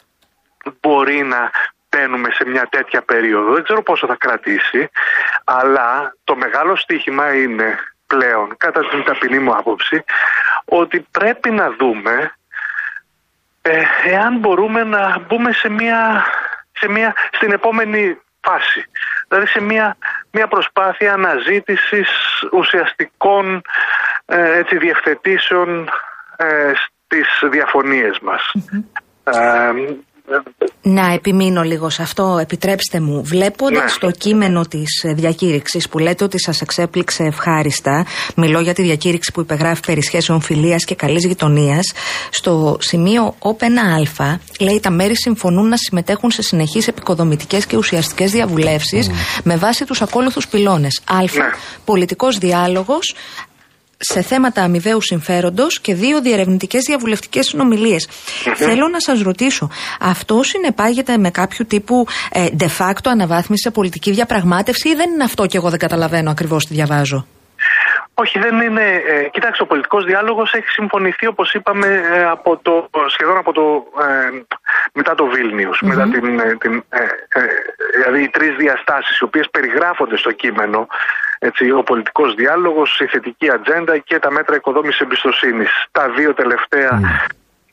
μπορεί να μπαίνουμε σε μια τέτοια περίοδο. Δεν ξέρω πόσο θα κρατήσει, αλλά το μεγάλο στοίχημα είναι πλέον, κατά την ταπεινή μου άποψη, ότι πρέπει να δούμε ε, εάν μπορούμε να μπούμε σε μια, σε μια, στην επόμενη φάση. Δηλαδή σε μια, μια προσπάθεια αναζήτησης ουσιαστικών ε, έτσι, διευθετήσεων ε, στις διαφωνίες μας. Ε, Να επιμείνω λίγο σε αυτό, επιτρέψτε μου. Βλέποντας Ναι. το κείμενο της διακήρυξης που λέτε ότι σας εξέπληξε ευχάριστα, μιλώ για τη διακήρυξη που υπεγράφει περί σχέσεων φιλίας και καλής γειτονίας, στο σημείο ΟΠ1α λέει τα μέρη συμφωνούν να συμμετέχουν σε συνεχείς επικοδομητικές και ουσιαστικές διαβουλεύσεις με βάση τους ακόλουθους πυλώνες. Α. Ναι. Πολιτικός διάλογος σε θέματα αμοιβαίου συμφέροντος και δύο διερευνητικές διαβουλευτικές συνομιλίες. Θέλω να σας ρωτήσω, αυτό συνεπάγεται με κάποιο τύπου ε, de facto αναβάθμιση σε πολιτική διαπραγμάτευση ή δεν είναι αυτό και εγώ δεν καταλαβαίνω ακριβώς τι διαβάζω; Όχι, δεν είναι. Ε, κοιτάξτε, ο πολιτικός διάλογος έχει συμφωνηθεί, όπως είπαμε, ε, από το, σχεδόν από το, ε, μετά το βιλνιους Μετά την, ε, την, ε, ε, δηλαδή οι τρεις διαστάσεις, οι οποίες περιγράφονται στο κείμενο. Έτσι, ο πολιτικός διάλογος, η θετική ατζέντα και τα μέτρα οικοδόμησης εμπιστοσύνης. Τα δύο τελευταία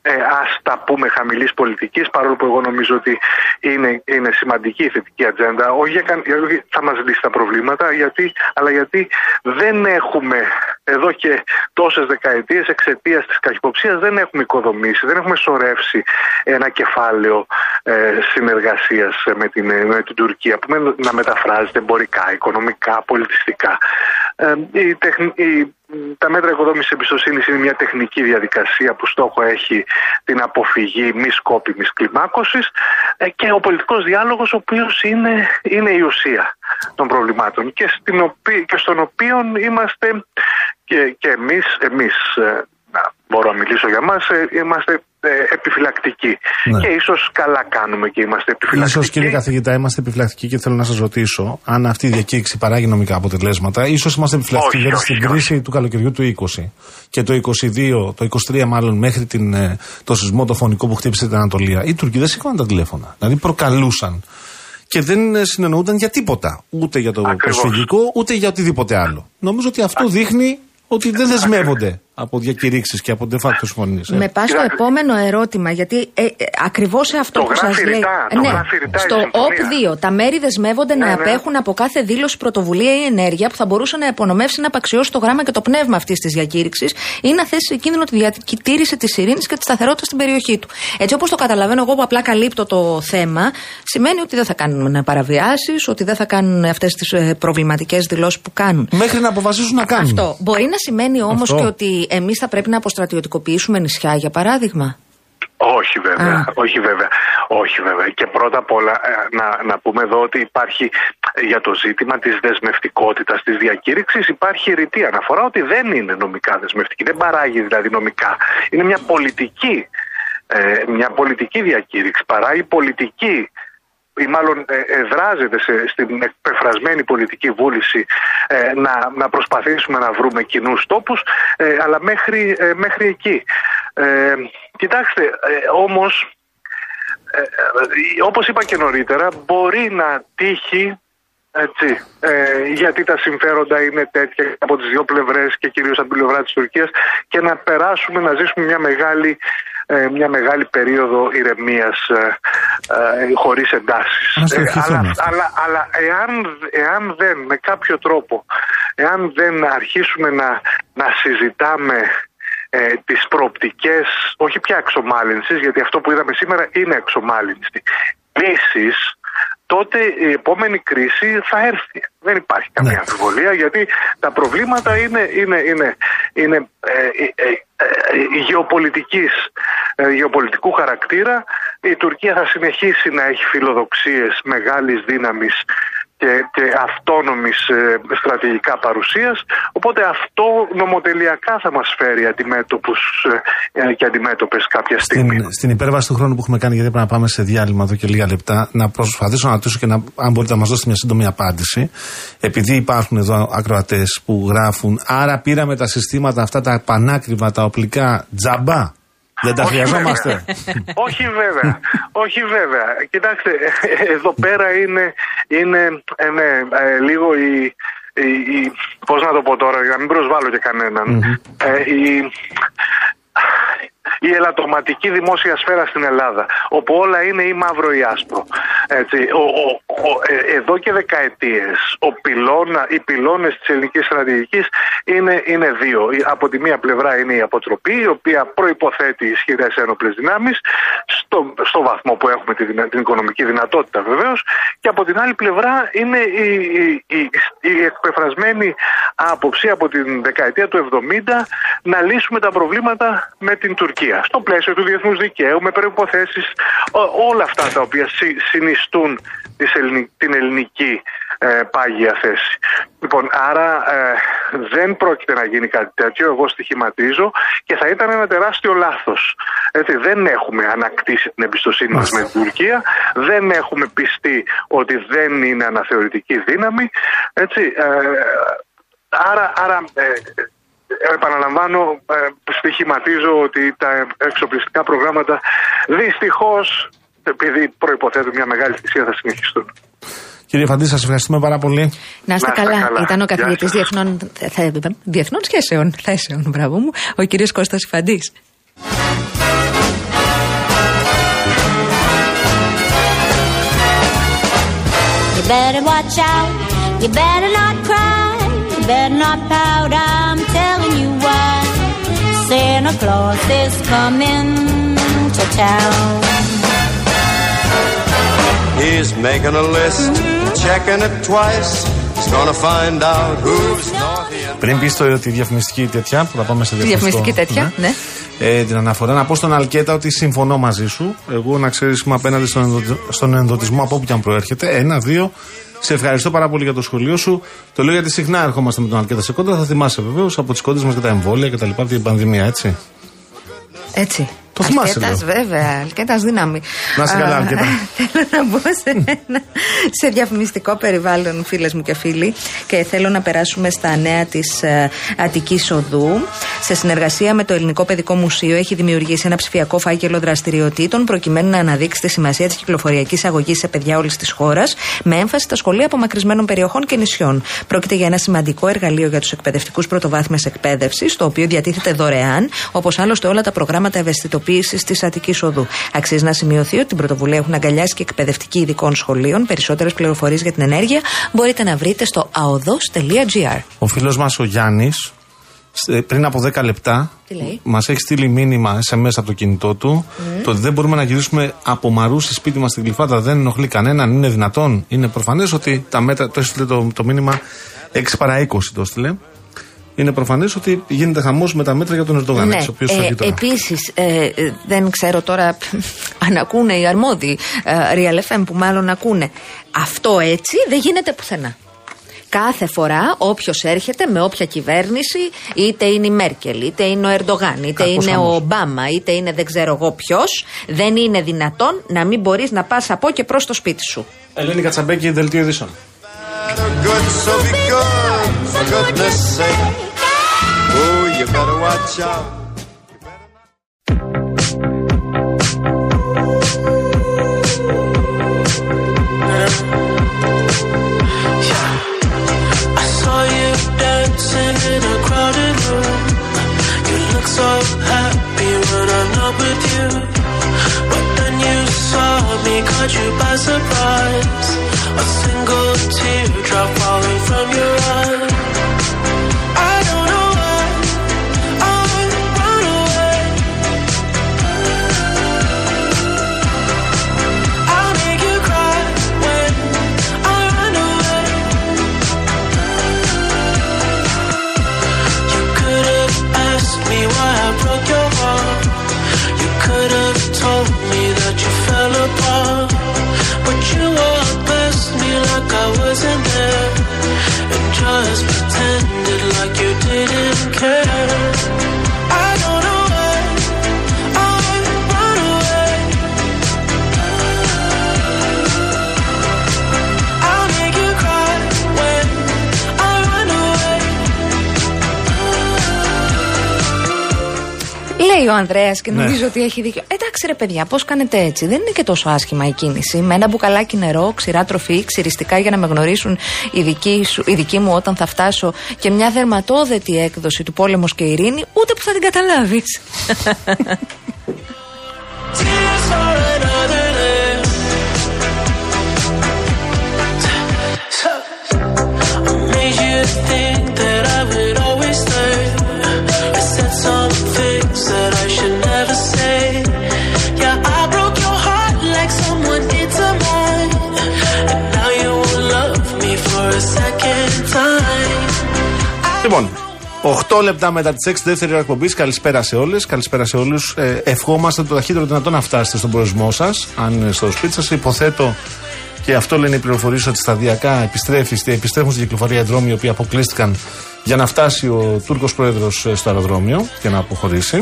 ε, ας τα πούμε χαμηλής πολιτικής παρόλο που εγώ νομίζω ότι είναι, είναι σημαντική η θετική ατζέντα όχι για, καν- για- όχι θα μας λύσει τα προβλήματα γιατί, αλλά γιατί δεν έχουμε εδώ και τόσες δεκαετίες εξαιτίας της καχυποψίας δεν έχουμε οικοδομήσει, δεν έχουμε σωρεύσει ένα κεφάλαιο ε, συνεργασίας ε, με την, ε, με την Τουρκία που με- να μεταφράζεται εμπορικά, οικονομικά, πολιτιστικά. Ε, η τεχν- η- τα μέτρα οικοδόμησης εμπιστοσύνης είναι μια τεχνική διαδικασία που στόχο έχει την αποφυγή μη σκόπιμης κλιμάκωσης ε, και ο πολιτικός διάλογος ο οποίος είναι, είναι η ουσία των προβλημάτων και, στην οποί- και στον οποίο είμαστε και, και εμείς, εμείς ε, να μπορώ να μιλήσω για μας, ε, είμαστε ε, επιφυλακτικοί. Ναι. Και ίσως καλά κάνουμε και είμαστε επιφυλακτικοί. σω κύριε καθηγητά είμαστε επιφυλακτικοί και θέλω να σας ρωτήσω αν αυτή η διακήρυξη παράγει νομικά αποτελέσματα. σω είμαστε επιφυλακτικοί Όχι, γιατί όχι, στην όχι. κρίση του καλοκαιριού του 20 και το 22, το 23 μάλλον μέχρι την, ε, το σεισμό το φωνικό που χτύπησε την Ανατολία, οι Τούρκοι δεν σήκωναν τα τηλέφωνα. Δηλαδή προκαλούσαν και δεν ε, συνεννοούνταν για τίποτα. Ούτε για το Ακριβώς. προσφυγικό, ούτε για οτιδήποτε άλλο. Νομίζω ότι αυτό δείχνει ότι δεν δεσμεύονται από διακηρύξεις και από de facto συμφωνίες. Με πας στο Κοιτάξτε. επόμενο ερώτημα, γιατί ε, ακριβώς σε αυτό Το που σας γράφει λέει. ρητά, το ναι, γράφει ρητά η στο συμφωνία. ΟΠ2 τα μέρη δεσμεύονται να Ναι, ναι. απέχουν από κάθε δήλωση, πρωτοβουλία ή ενέργεια που θα μπορούσε να υπονομεύσει να απαξιώσει το γράμμα και το πνεύμα αυτής της διακήρυξης ή να θέσει σε κίνδυνο τη διατήρηση της ειρήνης και τη σταθερότητα στην περιοχή του. Έτσι όπως το καταλαβαίνω εγώ που απλά καλύπτω το θέμα, σημαίνει ότι δεν θα κάνουν παραβιάσεις, ότι δεν θα κάνουν αυτές τις προβληματικές δηλώσεις που κάνουν. Μέχρι να αποφασίσουν να κάνουν. Αυτό. Μπορεί να σημαίνει όμως Αυτό. και ότι εμείς θα πρέπει να αποστρατιωτικοποιήσουμε νησιά, για παράδειγμα; Όχι βέβαια, Α. όχι βέβαια, όχι βέβαια. Και πρώτα απ' όλα ε, να, να πούμε εδώ ότι υπάρχει ε, για το ζήτημα της δεσμευτικότητας της διακήρυξης υπάρχει ρητή αναφορά ότι δεν είναι νομικά δεσμευτική, δεν παράγει δηλαδή νομικά. Είναι μια πολιτική, ε, μια πολιτική διακήρυξη, παράγει πολιτική ή μάλλον ε, εδράζεται σε, στην εκπεφρασμένη πολιτική βούληση ε, να, να προσπαθήσουμε να βρούμε κοινούς τόπους, ε, αλλά μέχρι, ε, μέχρι εκεί. Ε, κοιτάξτε, ε, όμως, ε, ε, όπως είπα και νωρίτερα, μπορεί να τύχει έτσι, ε, γιατί τα συμφέροντα είναι τέτοια από τις δύο πλευρές και κυρίως από την πλευρά της Τουρκίας και να περάσουμε να ζήσουμε μια μεγάλη, ε, μια μεγάλη περίοδο ηρεμίας ε, ε, χωρίς εντάσεις. Ας το Ε, ευχηθούμε αλλά αυτό. αλλά, αλλά εάν, εάν δεν με κάποιο τρόπο, εάν δεν αρχίσουμε να, να συζητάμε ε, τις προοπτικές, όχι πια εξομάλυνσης, γιατί αυτό που είδαμε σήμερα είναι εξομάλυνση, λύσεις, τότε η επόμενη κρίση θα έρθει. Δεν υπάρχει καμία Ναι. αμφιβολία, γιατί τα προβλήματα είναι, είναι, είναι, είναι ε, ε, ε, ε, γεωπολιτικής, ε, γεωπολιτικού χαρακτήρα. Η Τουρκία θα συνεχίσει να έχει φιλοδοξίες μεγάλης δύναμης και, και αυτόνομης ε, στρατηγικά παρουσίας οπότε αυτό νομοτελειακά θα μας φέρει αντιμέτωπους ε, ε, και αντιμέτωπες κάποια στιγμή. Στην, στην υπέρβαση του χρόνου που έχουμε κάνει, γιατί πρέπει να πάμε σε διάλειμμα εδώ και λίγα λεπτά, να προσπαθήσω να ρωτήσω και να, αν μπορείτε να μας δώσετε μια σύντομη απάντηση. Επειδή υπάρχουν εδώ ακροατές που γράφουν, άρα πήραμε τα συστήματα αυτά τα πανάκριβα, τα οπλικά τζαμπά. Δεν τα Όχι χρειαζόμαστε. βέβαια. Όχι βέβαια. Όχι βέβαια. Κοιτάξτε, εδώ πέρα είναι, είναι ε, ναι, ε, λίγο η, η, η- πώς να το πω τώρα, για να μην προσβάλλω και κανέναν. Ε, η, η ελαττωματική δημόσια σφαίρα στην Ελλάδα, όπου όλα είναι ή μαύρο ή άσπρο. Έτσι, ο, ο, ο- ε, εδώ και δεκαετίες ο πυλώνα, οι πυλώνες της ελληνικής στρατηγικής είναι, είναι δύο. Η- Από τη μία πλευρά είναι η αποτροπή, η οποία προϋποθέτει ισχυρές ένοπλες δυνάμεις, στο, στο βαθμό που έχουμε τη, δυνα- την οικονομική δυνατότητα βεβαίως, και από την άλλη πλευρά είναι η, η, η, η εκπεφρασμένη άποψη από την δεκαετία του 70 να λύσουμε τα προβλήματα με την Τουρκία. Στο πλαίσιο του διεθνούς δικαίου, με προϋποθέσεις, ό- όλα αυτά τα οποία συ- συνιστούν της ελληνι- την ελληνική ε, πάγια θέση. Λοιπόν, άρα ε, δεν πρόκειται να γίνει κάτι τέτοιο, εγώ στοιχηματίζω και θα ήταν ένα τεράστιο λάθος. Έτσι, δεν έχουμε ανακτήσει την εμπιστοσύνη μας με την Τουρκία, δεν έχουμε πιστεί ότι δεν είναι αναθεωρητική δύναμη. Έτσι, ε, άρα, άρα ε, ε, επαναλαμβάνω, ε, στοιχηματίζω ότι τα εξοπλιστικά προγράμματα δυστυχώς επειδή προϋποθέτουν μια μεγάλη θυσία θα συνεχιστούν. Κύριε Φαντή, σας ευχαριστούμε πάρα πολύ. Να είστε Να είστε καλά. καλά. Ήταν ο Γεια καθηγητής σας. διεθνών, θε- διεθνών σχέσεων, θέσεων, μπράβο μου, ο κύριος Κώστας Φαντής. You better watch out. You better not cry. You better not pout. I'm telling you why. Santa Claus is coming to town. He's making a list, checking it twice. He's gonna find out who's naughty and Πριν πεις το, τη διαφημιστική τέτοια, που θα πάμε σε Τη διαφημιστική τέτοια, ναι. Ε, την αναφορά, να πω στον Αλκέτα ότι συμφωνώ μαζί σου. Εγώ να ξέρεις, είμαι απέναντι στον, ενδοτη- στον ενδοτισμό από όπου και αν προέρχεται. Ένα, δύο. Σε ευχαριστώ πάρα πολύ για το σχολείο σου. Το λέω γιατί συχνά ερχόμαστε με τον Αλκέτα σε κόντρα. Θα θυμάσαι βεβαίως από τις κόντρες μας και τα εμβόλια και τα λοιπά, την πανδημία, έτσι. Έτσι. Το θυμάσαι, Αλκέτας, λέω. βέβαια. Αλκέτας δύναμη. Να είσαι καλά, Α, Αλκέτα. Θέλω να μπω σε, ένα, σε διαφημιστικό περιβάλλον, φίλες μου και φίλοι, και θέλω να περάσουμε στα νέα της ε, Αττικής Οδού. Σε συνεργασία με το Ελληνικό Παιδικό Μουσείο έχει δημιουργήσει ένα ψηφιακό φάκελο δραστηριοτήτων προκειμένου να αναδείξει τη σημασία της κυκλοφοριακής αγωγής σε παιδιά όλης της χώρας, με έμφαση στα σχολεία απομακρυσμένων περιοχών και νησιών. Πρόκειται για ένα σημαντικό εργαλείο για τους εκπαιδευτικούς πρωτοβάθμιας εκπαίδευσης, το οποίο διατίθεται δωρεάν, όπως άλλωστε όλα τα προγράμματα ευαισθητοποίησης της Αττικής Οδού. Αξίζει να σημειωθεί ότι την πρωτοβουλία έχουν αγκαλιάσει και εκπαιδευτικοί ειδικών σχολείων. Περισσότερες πληροφορίες για την ενέργεια μπορείτε να βρείτε στο aodos.gr. Ο φίλος μας ο Γιάννης, πριν από 10 λεπτά, Τι λέει; μας έχει στείλει μήνυμα SMS από το κινητό του. Το ότι δεν μπορούμε να γυρίσουμε από μαρούσι σπίτι μας στην κλειφάτα δεν ενοχλεί κανέναν. Είναι δυνατόν; Είναι προφανές ότι τα μέτρα. Το έστειλε το, το μήνυμα 6 παρά 20 το έστειλε. Είναι προφανές ότι γίνεται χαμός με τα μέτρα για τον Ερντογάν. Ναι, ο οποίος ε, επίσης ε, ε, δεν ξέρω τώρα αν ακούνε οι αρμόδιοι ε, Real FM που μάλλον ακούνε. Αυτό έτσι δεν γίνεται πουθενά. Κάθε φορά όποιος έρχεται με όποια κυβέρνηση, είτε είναι η Μέρκελ, είτε είναι ο Ερντογάν, είτε Κακός είναι χαμός. ο Ομπάμα, είτε είναι δεν ξέρω εγώ ποιος, δεν είναι δυνατόν να μην μπορείς να πας από και προς το σπίτι σου. Ελένη Κατσαμπέκη, δελτίο ειδήσεων. Good, so be good, for goodness sake. Oh, you better watch out. I saw you dancing in a crowded room. You look so happy when I'm not with you. But then you saw me, caught you by surprise. A single teardrop falling from your Λέει ο Ανδρέας και Ναι. νομίζω ότι έχει δίκιο. Εντάξει, ρε παιδιά, πώς κάνετε έτσι; Δεν είναι και τόσο άσχημα η κίνηση. Με ένα μπουκαλάκι νερό, ξηρά τροφή, ξυριστικά για να με γνωρίσουν οι δικοί, σου, οι δικοί μου όταν θα φτάσω και μια δερματόδετη έκδοση του πόλεμος και ειρήνη, ούτε που θα την καταλάβεις. Tears for another day. I made you think that I would Λοιπόν, 8 λεπτά μετά τις 6 δεύτερη ώρα εκπομπής. Καλησπέρα σε όλες. Καλησπέρα σε όλους. Ε, ευχόμαστε το ταχύτερο δυνατό να φτάσετε στον προορισμό σας. Αν είναι στο σπίτι σας, υποθέτω και αυτό λένε οι πληροφορίες ότι σταδιακά επιστρέφει, επιστρέφουν στην κυκλοφορία οι δρόμοι οι οποίοι αποκλείστηκαν για να φτάσει ο Τούρκος πρόεδρος στο αεροδρόμιο και να αποχωρήσει.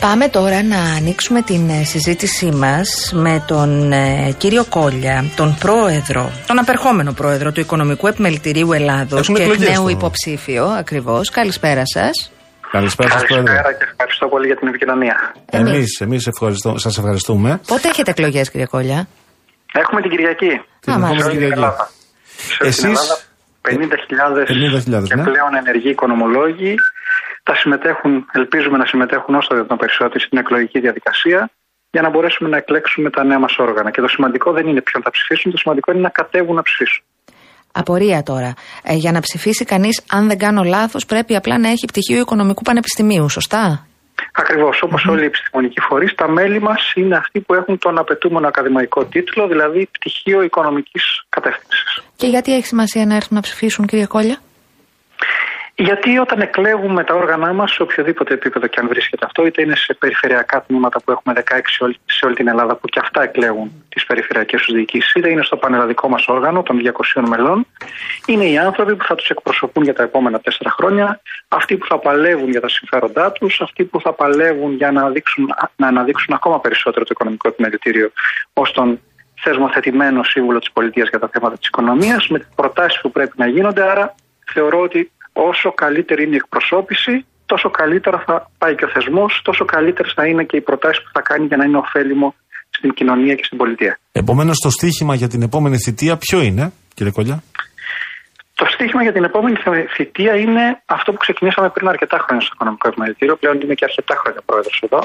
Πάμε τώρα να ανοίξουμε την ε, συζήτησή μας με τον ε, κύριο Κόλια, τον πρόεδρο, τον απερχόμενο πρόεδρο του Οικονομικού Επιμελητηρίου Ελλάδος Έχουμε και εκ εκλογές νέου τώρα. υποψήφιο ακριβώς. Καλησπέρα σας. Καλησπέρα σας, πρόεδρε. Καλησπέρα και ευχαριστώ πολύ για την επικοινωνία. Εμείς εμείς ευχαριστώ, σας ευχαριστούμε. Πότε έχετε εκλογές κύριε Κόλια; Έχουμε την Κυριακή. Την Α, επόμενη μάλιστα. Σε όλη την Κυριακή. Ελλάδα. Σε όλη την Εσείς- Ελλάδα 50.000 50.000, και ναι. πλέον ενεργοί οικονομολόγοι θα συμμετέχουν, ελπίζουμε να συμμετέχουν όσο το δυνατόν περισσότεροι στην εκλογική διαδικασία για να μπορέσουμε να εκλέξουμε τα νέα μας όργανα. Και το σημαντικό δεν είναι ποιον θα ψηφίσουν, το σημαντικό είναι να κατέβουν να ψηφίσουν. Απορία τώρα. Ε, για να ψηφίσει κανείς, αν δεν κάνω λάθος, πρέπει απλά να έχει πτυχίο Οικονομικού Πανεπιστημίου, σωστά; Ακριβώς, όπως όλοι οι επιστημονικοί φορείς, τα μέλη μας είναι αυτοί που έχουν τον απαιτούμενο ακαδημαϊκό τίτλο, δηλαδή πτυχίο οικονομικής κατεύθυνσης. Και γιατί έχει σημασία να έρθουν να ψηφίσουν κύριε Κόλια. Γιατί όταν εκλέγουμε τα όργανα μας, σε οποιοδήποτε επίπεδο και αν βρίσκεται αυτό, είτε είναι σε περιφερειακά τμήματα που έχουμε 16 σε όλη, σε όλη την Ελλάδα, που και αυτά εκλέγουν τις περιφερειακές τους διοικήσεις, είτε είναι στο πανελλαδικό μας όργανο των 200 μελών, είναι οι άνθρωποι που θα τους εκπροσωπούν για τα επόμενα τέσσερα χρόνια, αυτοί που θα παλεύουν για τα συμφέροντά τους, αυτοί που θα παλεύουν για να, αναδείξουν, να αναδείξουν ακόμα περισσότερο το οικονομικό επιμελητήριο ως τον θεσμοθετημένο σύμβουλο της πολιτείας για τα θέματα της οικονομίας, με προτάσεις που πρέπει να γίνονται. Άρα θεωρώ ότι όσο καλύτερη είναι η εκπροσώπηση, τόσο καλύτερα θα πάει και ο θεσμός, τόσο καλύτερες θα είναι και οι προτάσεις που θα κάνει για να είναι ωφέλιμο στην κοινωνία και στην πολιτεία. Επομένως, το στίχημα για την επόμενη θητεία ποιο είναι, κύριε Κολιά. Το στίχημα για την επόμενη θητεία είναι αυτό που ξεκινήσαμε πριν αρκετά χρόνια στο Οικονομικό Επιμελητήριο. Πλέον είμαι και αρκετά χρόνια πρόεδρος εδώ.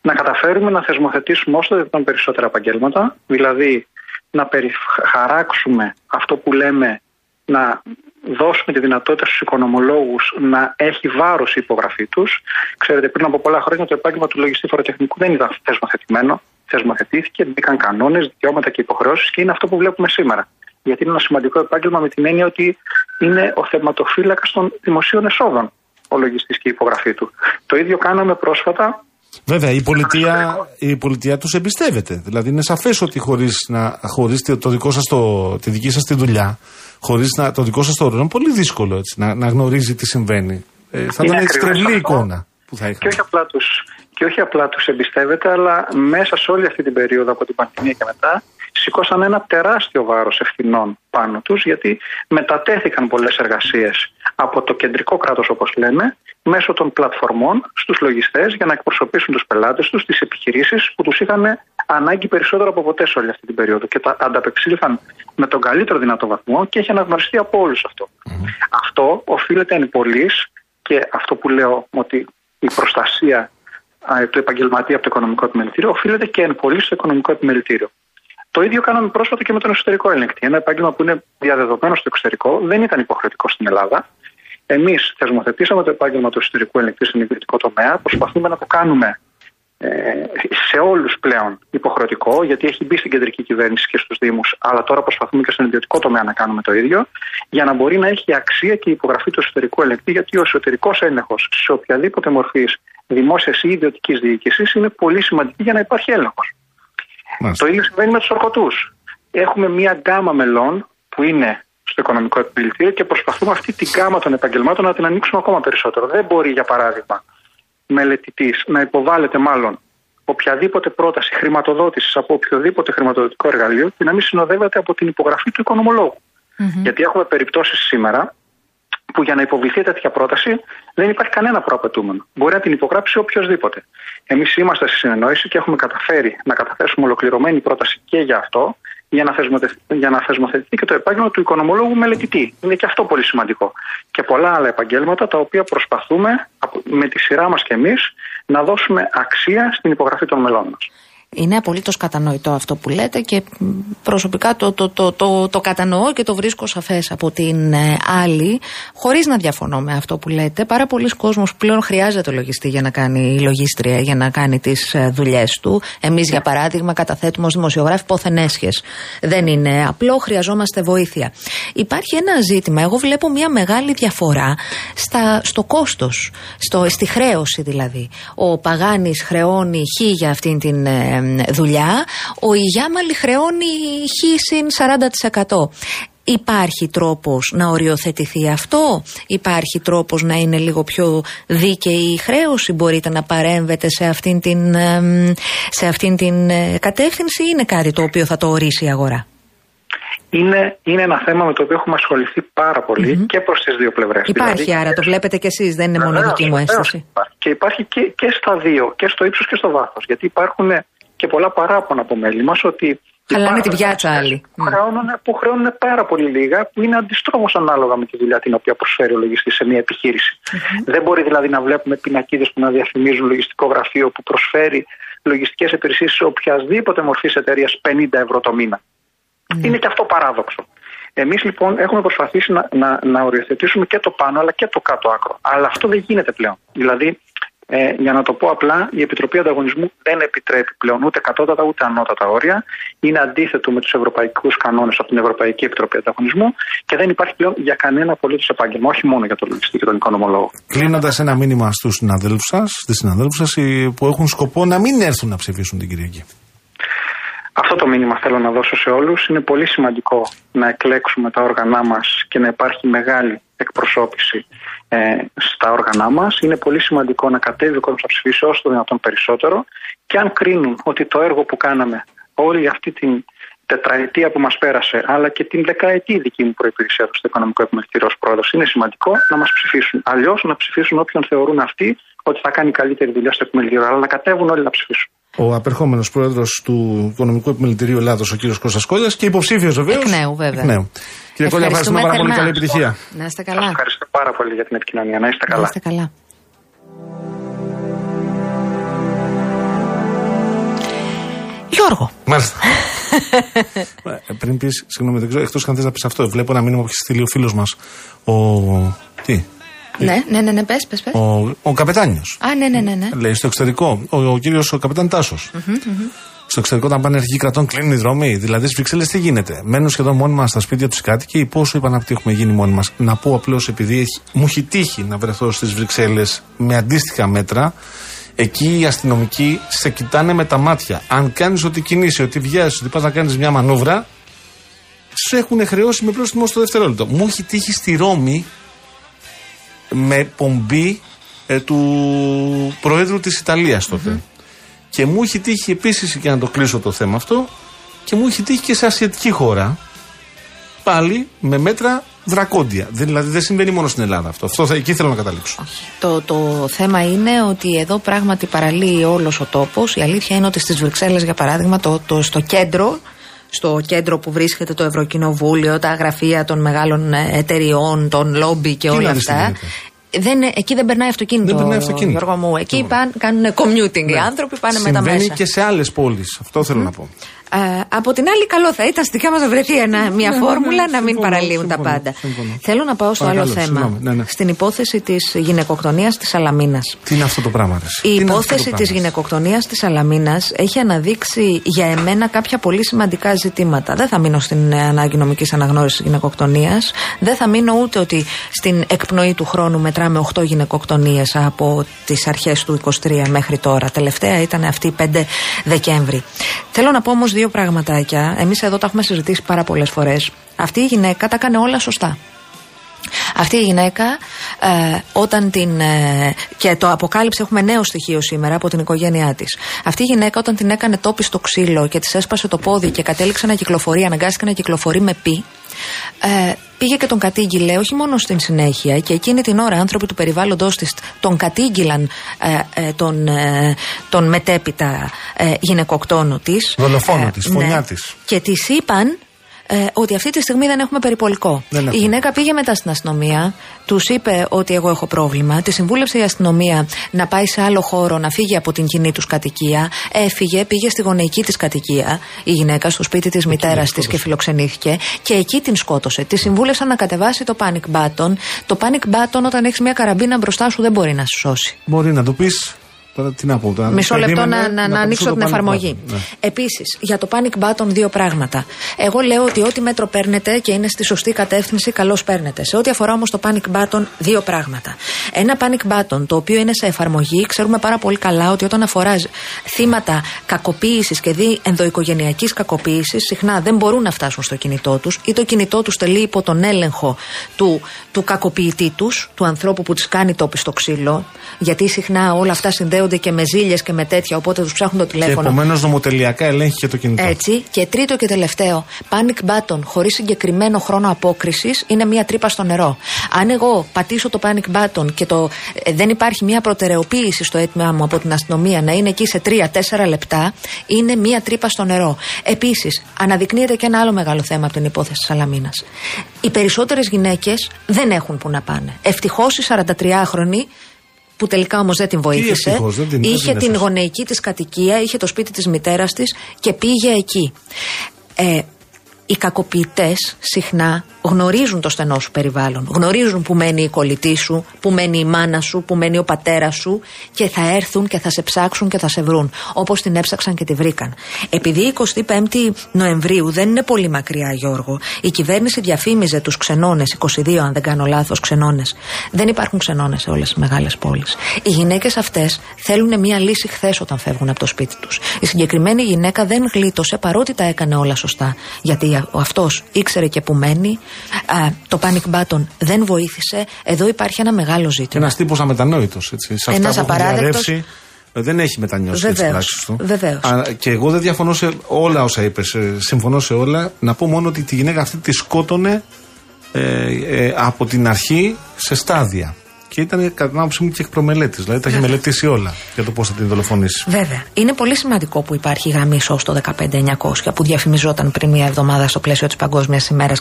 Να καταφέρουμε να θεσμοθετήσουμε όσο το δυνατόν περισσότερα επαγγέλματα, δηλαδή να περιχαράξουμε αυτό που λέμε να δώσουμε τη δυνατότητα στους οικονομολόγους να έχει βάρος η υπογραφή τους. Ξέρετε, πριν από πολλά χρόνια το επάγγελμα του λογιστή φοροτεχνικού δεν ήταν θεσμοθετημένο. Θεσμοθετήθηκε, μπήκαν κανόνες, δικαιώματα και υποχρεώσεις και είναι αυτό που βλέπουμε σήμερα. Γιατί είναι ένα σημαντικό επάγγελμα με την έννοια ότι είναι ο θεματοφύλακας των δημοσίων εσόδων ο λογιστής και η υπογραφή του. Το ίδιο κάναμε πρόσφατα Βέβαια, η πολιτεία, η πολιτεία τους εμπιστεύεται. Δηλαδή, είναι σαφές ότι χωρίς χωρίς το δικό σας το, τη δική σας τη δουλειά, χωρίς το δικό σας το ρόλο, είναι πολύ δύσκολο έτσι, να, να γνωρίζει τι συμβαίνει. Ε, θα Είναι ήταν έτσι ακριβώς τρελή αυτό. εικόνα που θα και είχαμε. όχι απλά τους, και όχι απλά τους εμπιστεύεται, αλλά μέσα σε όλη αυτή την περίοδο από την πανδημία και μετά σηκώσαν ένα τεράστιο βάρος ευθυνών πάνω τους γιατί μετατέθηκαν πολλές εργασίες από το κεντρικό κράτος όπως λέμε μέσω των πλατφορμών στους λογιστές για να εκπροσωπήσουν τους πελάτες τους, τις επιχειρήσεις που τους είχαν ανάγκη περισσότερο από ποτέ σε όλη αυτή την περίοδο και τα ανταπεξήλθαν με τον καλύτερο δυνατό βαθμό και έχει αναγνωριστεί από όλους αυτό. Αυτό οφείλεται εν πολλής και αυτό που λέω ότι η προστασία α, του επαγγελματία από το οικονομικό επιμελητήριο οφείλεται και εν πολύ στο οικονομικό επιμελητήριο. Το ίδιο κάναμε πρόσφατα και με τον εσωτερικό ελεγκτή. Ένα επάγγελμα που είναι διαδεδομένο στο εξωτερικό, δεν ήταν υποχρεωτικό στην Ελλάδα. Εμείς θεσμοθετήσαμε το επάγγελμα του εσωτερικού ελεγκτή στον ιδιωτικό τομέα. Προσπαθούμε να το κάνουμε ε, σε όλους πλέον υποχρεωτικό, γιατί έχει μπει στην κεντρική κυβέρνηση και στους Δήμους. Αλλά τώρα προσπαθούμε και στον ιδιωτικό τομέα να κάνουμε το ίδιο, για να μπορεί να έχει αξία και η υπογραφή του εσωτερικού ελεγκτή, γιατί ο εσωτερικός έλεγχος σε οποιαδήποτε μορφή δημόσιας ή ιδιωτικής διοίκησης είναι πολύ σημαντική για να υπάρχει έλεγχος. Μάλιστα. Το ίδιο συμβαίνει με τους ορκωτούς. Έχουμε μία γκάμα μελών που είναι στο οικονομικό επιμελητήριο και προσπαθούμε αυτή την γκάμα των επαγγελμάτων να την ανοίξουμε ακόμα περισσότερο. Δεν μπορεί, για παράδειγμα, μελετητής να υποβάλλεται μάλλον οποιαδήποτε πρόταση χρηματοδότησης από οποιοδήποτε χρηματοδοτικό εργαλείο και να μην συνοδεύεται από την υπογραφή του οικονομολόγου. Γιατί έχουμε περιπτώσεις σήμερα που για να υποβληθεί τέτοια πρόταση δεν υπάρχει κανένα προαπαιτούμενο. Μπορεί να την υπογράψει οποιοδήποτε. Εμείς είμαστε στη συνεννόηση και έχουμε καταφέρει να καταθέσουμε ολοκληρωμένη πρόταση και για αυτό, για να, θεσμοθε- για να θεσμοθετηθεί και το επάγγελμα του οικονομολόγου μελετητή. Είναι και αυτό πολύ σημαντικό. Και πολλά άλλα επαγγέλματα τα οποία προσπαθούμε από- με τη σειρά μας και εμείς να δώσουμε αξία στην υπογραφή των μελών μας. Είναι απολύτως κατανοητό αυτό που λέτε και μ, προσωπικά το, το, το, το, το κατανοώ και το βρίσκω σαφές από την ε, άλλη, χωρίς να διαφωνώ με αυτό που λέτε. Πάρα πολλοί κόσμος πλέον χρειάζεται λογιστή για να κάνει λογίστρια, για να κάνει τις δουλειές του. Εμείς, για παράδειγμα, καταθέτουμε ως δημοσιογράφοι πόθεν έσχες. Δεν είναι απλό, χρειαζόμαστε βοήθεια. Υπάρχει ένα ζήτημα. Εγώ βλέπω μια μεγάλη διαφορά στα, στο κόστος, στη χρέωση δηλαδή. Ο Παγάνης χρεώνει χ για αυτήν την ε, δουλειά, ο Ιγιάμαλη χρεώνει χ συν 40%. Υπάρχει τρόπος να οριοθετηθεί αυτό, υπάρχει τρόπος να είναι λίγο πιο δίκαιη η χρέωση, μπορείτε να παρέμβετε σε αυτήν την, εμ, σε αυτήν την ε, κατεύθυνση; Ή είναι κάτι το οποίο θα το ορίσει η αγορά; Είναι, είναι ένα θέμα με το οποίο έχουμε ασχοληθεί πάρα πολύ και προς τις δύο πλευρές. Υπάρχει άρα, το βλέπετε κι εσείς, δεν είναι μόνο Βεβαίως, δική μου βεβαίως αίσθηση. υπάρχει. Και υπάρχει και, και στα δύο, και στο ύψος και στο βάθος. Γιατί υπάρχουν και πολλά παράπονα από μέλη μας ότι. Χαλάνε υπάρχουν την πιάτσα εργασίες άλλοι. Που χρεώνουν, που χρεώνουν πάρα πολύ λίγα, που είναι αντιστρόφω ανάλογα με τη δουλειά την οποία προσφέρει ο λογιστής σε μια επιχειρηση Δεν μπορεί δηλαδή να βλέπουμε πινακίδες που να διαφημίζουν λογιστικό γραφείο που προσφέρει λογιστικές υπηρεσίες σε οποιασδήποτε μορφής εταιρείας 50 ευρώ το μήνα. Είναι και αυτό παράδοξο. Εμείς λοιπόν έχουμε προσπαθήσει να, να, να οριοθετήσουμε και το πάνω αλλά και το κάτω άκρο. Αλλά αυτό δεν γίνεται πλέον. Δηλαδή, ε, για να το πω απλά, η Επιτροπή Ανταγωνισμού δεν επιτρέπει πλέον ούτε κατώτατα ούτε ανώτατα όρια. Είναι αντίθετο με τους ευρωπαϊκούς κανόνες από την Ευρωπαϊκή Επιτροπή Ανταγωνισμού και δεν υπάρχει πλέον για κανένα απολύτως επάγγελμα, όχι μόνο για τον λογιστή και τον οικονομολόγο. Κλείνοντας ένα μήνυμα στους συναδέλφους σας, στι συναδέλφους σας, που έχουν σκοπό να μην έρθουν να ψηφίσουν την Κυριακή. Αυτό το μήνυμα θέλω να δώσω σε όλους. Είναι πολύ σημαντικό να εκλέξουμε τα όργανά μας και να υπάρχει μεγάλη εκπροσώπηση ε, στα όργανά μας. Είναι πολύ σημαντικό να κατέβει ο κόσμος να ψηφίσει όσο το δυνατόν περισσότερο. Και αν κρίνουν ότι το έργο που κάναμε όλη αυτή την τετραετία που μας πέρασε, αλλά και την δεκαετή δική μου προπηρεσία στο Οικονομικό Επιμελητήριο ως πρόεδρος, είναι σημαντικό να μας ψηφίσουν. Αλλιώς να ψηφίσουν όποιον θεωρούν αυτοί ότι θα κάνει καλύτερη δουλειά στο Επιμελητήριο, αλλά να κατέβουν όλοι να ψηφίσουν. Ο απερχόμενος πρόεδρος του Οικονομικού Επιμελητηρίου Ελλάδος, ο κύριος Κώστας Κόλλια, και υποψήφιος βεβαίως. Εκ νέου, βέβαια. Κύριε Κόλλια, ευχαριστούμε πάρα πολύ. θερμά. Καλή επιτυχία. Να είστε Σας καλά. ευχαριστώ πάρα πολύ για την επικοινωνία. Να είστε Να καλά. είστε καλά. Γιώργο, Μάλιστα. Ε, Πριν πεις, συγγνώμη, δεν ξέρω, εκτός αν θες να πεις αυτό, βλέπω ένα μήνυμα που έχει στείλει ο φίλος μας. Ο. Τι; ναι, ναι, ναι, ναι, πες, πες, πες. Ο, ο καπετάνιος. Α, ναι, ναι, ναι, ναι. Λέει στο εξωτερικό, ο, ο κύριος ο καπετάν Τάσος. Στο εξωτερικό, όταν πάνε αρχικοί κρατών, κλείνουν οι δρόμοι. Δηλαδή στις Βρυξέλλες τι γίνεται; Μένουν σχεδόν μόνιμα στα σπίτια τους οι κάτοικοι ή πόσο υπαναπτή έχουμε γίνει μόνοι μας; Να πω απλώς επειδή έχει, μου έχει τύχει να βρεθώ στις Βρυξέλλες με αντίστοιχα μέτρα. Εκεί οι αστυνομικοί σε κοιτάνε με τα μάτια. Αν κάνεις ό,τι κινήσει, ότι βιάζεις, ότι πας να κάνεις μια μανούβρα, σε έχουν χρεώσει με πρόστιμο στο δευτερόλεπτο. Μου έχει τύχει στη Ρώμη με πομπή ε, του Προέδρου της Ιταλίας τότε. Και μου έχει τύχει επίσης, για να το κλείσω το θέμα αυτό, και μου έχει τύχει και σε ασιατική χώρα, πάλι με μέτρα δρακόντια. Δεν- Δηλαδή δεν συμβαίνει μόνο στην Ελλάδα αυτό. Αυτό θα, εκεί θέλω να καταλήξω. Το, το θέμα είναι ότι εδώ πράγματι παραλύει όλος ο τόπος. Η αλήθεια είναι ότι στις Βρυξέλλες, για παράδειγμα, το, το, στο κέντρο, στο κέντρο που βρίσκεται το Ευρωκοινοβούλιο, τα γραφεία των μεγάλων ε, εταιριών, των λόμπι και Τι όλα να δεις τι αυτά. Γίνεται. Δεν, εκεί δεν περνάει αυτοκίνητο. Δεν περνάει αυτοκίνητο. Γιώργο μου. Εκεί πάνε, κάνουν commuting οι άνθρωποι, πάνε με τα Συμβαίνει μέσα. και σε άλλες πόλεις. Αυτό θέλω να πω. Ε, από την άλλη, καλό θα ήταν στη δικιά μας να βρεθεί ένα, μια ναι, ναι, φόρμουλα να μην συμφωνώ, παραλύουν τα συμφωνώ, πάντα. συμφωνώ. Θέλω να πάω στο άλλο Παρακαλώ, θέμα. συγγνώμη, ναι, ναι. Στην υπόθεση της γυναικοκτονίας της Αλαμίνας. Τι είναι αυτό το πράγμα, ρε; εσύ; Η Τι είναι αυτό το υπόθεση πράγμα, της γυναικοκτονίας της Αλαμίνας έχει αναδείξει για εμένα κάποια πολύ σημαντικά ζητήματα. Δεν θα μείνω στην ε, ανάγκη νομικής αναγνώρισης γυναικοκτονίας. Δεν θα μείνω ούτε ότι στην εκπνοή του χρόνου μετράμε 8 γυναικοκτονίες από τις αρχές του 23 μέχρι τώρα. Τελευταία ήταν αυτή η 5 Δεκέμβρη. Θέλω να πω όμως δύο πραγματάκια. Εμείς εδώ τα έχουμε συζητήσει πάρα πολλές φορές. Αυτή η γυναίκα τα έκανε όλα σωστά. Αυτή η γυναίκα ε, όταν την. Ε, και το αποκάλυψε, έχουμε νέο στοιχείο σήμερα από την οικογένειά της. Αυτή η γυναίκα όταν την έκανε τόπι στο ξύλο και της έσπασε το πόδι και κατέληξε να κυκλοφορεί, αναγκάστηκε να κυκλοφορεί με πι, ε, πήγε και τον κατήγγειλε, όχι μόνο στην συνέχεια, και εκείνη την ώρα άνθρωποι του περιβάλλοντό της τον κατήγγειλαν ε, ε, τον, ε, τον μετέπειτα ε, γυναικοκτόνο της. Δολοφόνο της, φωνιά της. Και της είπαν ε, ότι αυτή τη στιγμή δεν έχουμε περιπολικό. Δεν η έχουμε. γυναίκα πήγε μετά στην αστυνομία, τους είπε ότι εγώ έχω πρόβλημα, τη συμβούλευσε η αστυνομία να πάει σε άλλο χώρο, να φύγει από την κοινή τους κατοικία. Έφυγε, πήγε στη γονεϊκή της κατοικία η γυναίκα, στο σπίτι της μητέρας της και φιλοξενήθηκε και εκεί την σκότωσε. Τη συμβούλευσαν να κατεβάσει το panic button. Το panic button, όταν έχεις μια καραμπίνα μπροστά σου, δεν μπορεί να σε σώσει. Μπορεί να το πεις. Τώρα τι να πω. Τώρα, Μισό λεπτό περίμενε να, να, να, το ανοίξω το την panic εφαρμογή. button. Ναι. Επίσης, για το panic button, δύο πράγματα. Εγώ λέω ότι ό,τι μέτρο παίρνετε και είναι στη σωστή κατεύθυνση, καλώς παίρνετε. Σε ό,τι αφορά όμως το panic button, δύο πράγματα. Ένα panic button, το οποίο είναι σε εφαρμογή, ξέρουμε πάρα πολύ καλά ότι όταν αφορά θύματα κακοποίησης και δι ενδοοικογενειακής κακοποίησης, συχνά δεν μπορούν να φτάσουν στο κινητό τους ή το κινητό τους τελεί υπό τον έλεγχο του, του κακοποιητή τους, του ανθρώπου που της κάνει τόπις στο ξύλο. Γιατί συχνά όλα αυτά συνδέονται και με ζήλιες και με τέτοια, οπότε τους ψάχνουν το Και τηλέφωνο. επομένως νομοτελειακά ελέγχει και το κινητό. Έτσι. Και τρίτο και τελευταίο, panic button χωρίς συγκεκριμένο χρόνο απόκρισης είναι μία τρύπα στο νερό. Αν εγώ πατήσω το panic button και το, ε, δεν υπάρχει μία προτεραιοποίηση στο αίτημά μου από την αστυνομία να είναι εκεί σε 3-4 λεπτά, είναι μία τρύπα στο νερό. Επίσης, αναδεικνύεται και ένα άλλο μεγάλο θέμα από την υπόθεση της Σαλαμίνας. Οι περισσότερες γυναίκες δεν έχουν που να πάνε. Ευτυχώς η 43χρονη που τελικά όμως δεν την βοήθησε. ευτυχώς, δεν την- δεν είχε την την έφτασε. γονεϊκή της κατοικία, είχε το σπίτι της μητέρας της και πήγε εκεί. Ε, οι κακοποιητές συχνά γνωρίζουν το στενό σου περιβάλλον. Γνωρίζουν που μένει η κολλητή σου, που μένει η μάνα σου, που μένει ο πατέρας σου και θα έρθουν και θα σε ψάξουν και θα σε βρουν. Όπως την έψαξαν και τη βρήκαν. Επειδή 25η Νοεμβρίου δεν είναι πολύ μακριά, Γιώργο, η κυβέρνηση διαφήμιζε τους ξενώνες, 22 αν δεν κάνω λάθος, ξενώνες. Δεν υπάρχουν ξενώνες σε όλες τις μεγάλες πόλεις. Οι γυναίκες αυτές θέλουν μια λύση χθες όταν φεύγουν από το σπίτι τους. Η συγκεκριμένη γυναίκα δεν γλίτωσε παρότι τα έκανε όλα σωστά. Γιατί ο αυτός ήξερε και που μένει. Α, το panic button δεν βοήθησε. Εδώ υπάρχει ένα μεγάλο ζήτημα. Ένας τύπος αμετανόητος. Σε αυτά Ένας που έχουν απαράδεκτος. διαρρεύσει, ε, δεν έχει μετανιώσει τις Βεβαίως, πράξεις του. βεβαίως. Α, Και εγώ δεν διαφωνώ σε όλα όσα είπες. Συμφωνώ σε όλα. Να πω μόνο ότι τη γυναίκα αυτή τη σκότωνε ε, ε, από την αρχή σε στάδια. Και ήταν κατά την άποψή μου και εκ προμελέτης. Δηλαδή τα είχε μελετήσει όλα για το πώς θα την δολοφονήσεις. Βέβαια. Είναι πολύ σημαντικό που υπάρχει γάμη ω το 15900 που διαφημιζόταν πριν μία εβδομάδα στο πλαίσιο της Παγκόσμιας ημέρας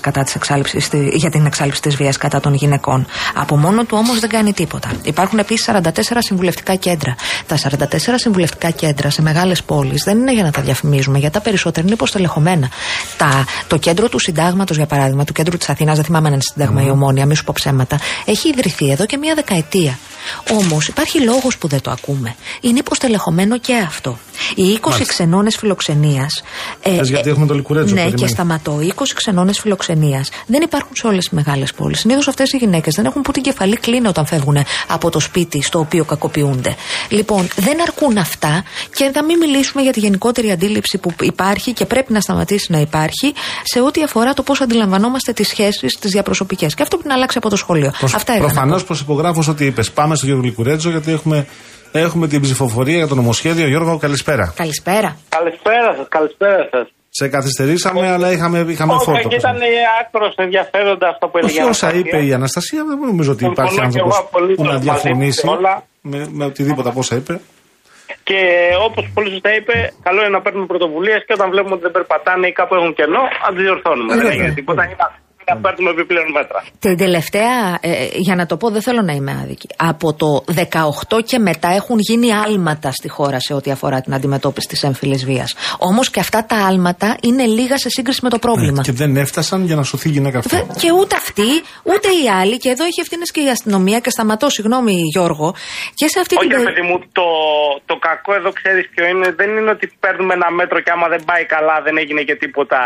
για την εξάλληψη της βίας κατά των γυναικών. Από μόνο του όμως δεν κάνει τίποτα. Υπάρχουν επίσης 44 συμβουλευτικά κέντρα. Τα 44 συμβουλευτικά κέντρα σε μεγάλες πόλεις δεν είναι για να τα διαφημίζουμε, γιατί τα περισσότερα είναι υποστελεχωμένα. Τα, το κέντρο του Συντάγματος, για παράδειγμα, του κέντρου της Αθήνας, δεν θυμάμαι αν είναι Σύνταγμα ή Ομόνια, μη σου πω ψέματα, έχει ιδρυθεί εδώ και μία δεκαετία. Όμως υπάρχει λόγος που δεν το ακούμε. Είναι υποστελεχωμένο και αυτό. Οι 20 ξενώνες φιλοξενίας. Πες γιατί έχουμε το Λικουρέτζο, Ναι, περιμένει. και σταματώ. Οι 20 ξενώνες φιλοξενίας δεν υπάρχουν σε όλες τις μεγάλες πόλεις. Συνήθως αυτές οι γυναίκες δεν έχουν που την κεφαλή κλείνει όταν φεύγουν από το σπίτι στο οποίο κακοποιούνται. Λοιπόν, δεν αρκούν αυτά και να μην μιλήσουμε για τη γενικότερη αντίληψη που υπάρχει και πρέπει να σταματήσει να υπάρχει σε ό,τι αφορά το πώς αντιλαμβανόμαστε τις σχέσεις, τις διαπροσωπικές. Και αυτό πρέπει να αλλάξει από το σχολείο. Αυτά ήταν. Προφανώς προσυπογράφω ότι είπες. Πάμε στο Γιώργο Λικουρέτζο γιατί έχουμε, έχουμε την ψηφοφορία για το νομοσχέδιο. Γιώργο, καλησπέρα. Καλησπέρα. Καλησπέρα σας, καλησπέρα σας. Σε καθυστερήσαμε, αλλά είχαμε, είχαμε Όχι, φόρτο. και ήταν άκρος ενδιαφέροντα αυτά που έλεγε Όχι η όσα Αναστασία. είπε η Αναστασία, δεν νομίζω ότι Συμφωνώ υπάρχει και άνθρωπος εγώ απολύτως που να μαζί διαφωνήσει με όλα. με, με οτιδήποτε από όσα είπε. Και όπως πολύ σωστά είπε, καλό είναι να παίρνουμε πρωτοβουλίες και όταν βλέπουμε ότι δεν περπατάνε ή κάπου έχουν κενό, να τι διορθώνουμε. Ε, δεν βέβαια. έγινε τίποτα, είναι να- να παίρνουμε επιπλέον μέτρα. Την τελευταία, ε, για να το πω, δεν θέλω να είμαι άδικη. Από το 18 και μετά έχουν γίνει άλματα στη χώρα σε ό,τι αφορά την αντιμετώπιση της έμφυλης βίας. Όμως και αυτά τα άλματα είναι λίγα σε σύγκριση με το πρόβλημα. Ναι, Και δεν έφτασαν για να σωθεί η γυναίκα αυτή. Βε- Και ούτε αυτή, ούτε οι άλλοι, και εδώ έχει ευθύνες και η αστυνομία. Και σταματώ, συγγνώμη Γιώργο, και σε αυτή Όχι, την. ρε περι- παιδί μου, το, το κακό εδώ ξέρεις ποιο είναι. Δεν είναι ότι παίρνουμε ένα μέτρο και άμα δεν πάει καλά δεν έγινε και τίποτα.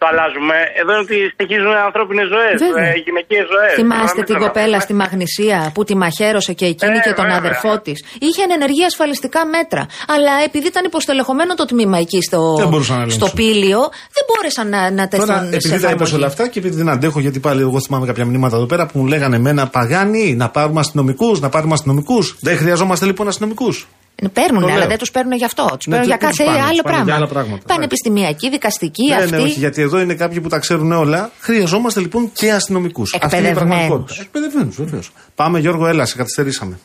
Το αλλάζουμε. Εδώ είναι ότι στοιχίζουν ανθρώπινες ζωές, Βέβαια. γυναικείες ζωές. Θυμάστε την κοπέλα στη Μαγνησία που τη μαχαίρωσε και εκείνη Ε, και τον βέβαια. αδερφό της. Είχε ενεργεία ασφαλιστικά μέτρα. Αλλά επειδή ήταν υποστελεχωμένο το τμήμα εκεί στο, Δεν μπορούσαν να στο ελέγξουν. πύλιο, δεν μπόρεσαν να, να τεθούν Τώρα, σε επειδή τα είπες εφαρμογή. όλα αυτά και επειδή δεν αντέχω, γιατί πάλι εγώ θυμάμαι κάποια μηνύματα εδώ πέρα που μου λέγανε εμένα παγάνι, να πάρουμε αστυνομικούς, να πάρουμε αστυνομικούς. Δεν χρειαζόμαστε λοιπόν αστυνομικούς. Ε, Παίρνουν, Το αλλά λέω. δεν τους παίρνουν γι' αυτό. Τους Ναι, παίρνουν για τι- κάθε πάνε, άλλο πάνε πράγμα. για άλλα πράγματα. Πανεπιστημιακή, δικαστική, Ναι, αυτή. ναι, όχι, γιατί εδώ είναι κάποιοι που τα ξέρουν όλα. Χρειαζόμαστε λοιπόν και αστυνομικούς. Εκπαιδευμένους. Εκπαιδευμένους, βεβαίως. Πάμε, Γιώργο, έλα, σε καθυστερήσαμε.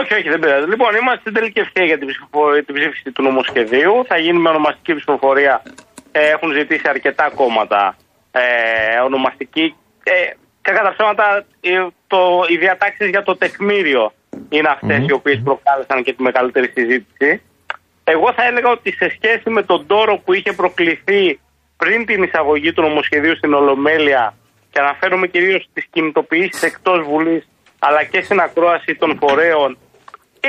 Όχι, όχι, δεν πειράζει. Λοιπόν, είμαστε στην τελική ευθεία για την, ψηφο- την ψήφιση του νομοσχεδίου. Θα γίνει με ονομαστική ψηφοφορία. Ε, έχουν ζητήσει αρκετά κόμματα ε, ονομαστική. Ε, κατά τα ψέματα, ε, το, οι διατάξεις για το τεκμήριο είναι αυτές οι οποίες προκάλεσαν και τη μεγαλύτερη συζήτηση. Εγώ θα έλεγα ότι σε σχέση με τον τόρο που είχε προκληθεί πριν την εισαγωγή του νομοσχεδίου στην Ολομέλεια και αναφέρομαι κυρίως στις κινητοποιήσεις εκτός Βουλής αλλά και στην ακρόαση των φορέων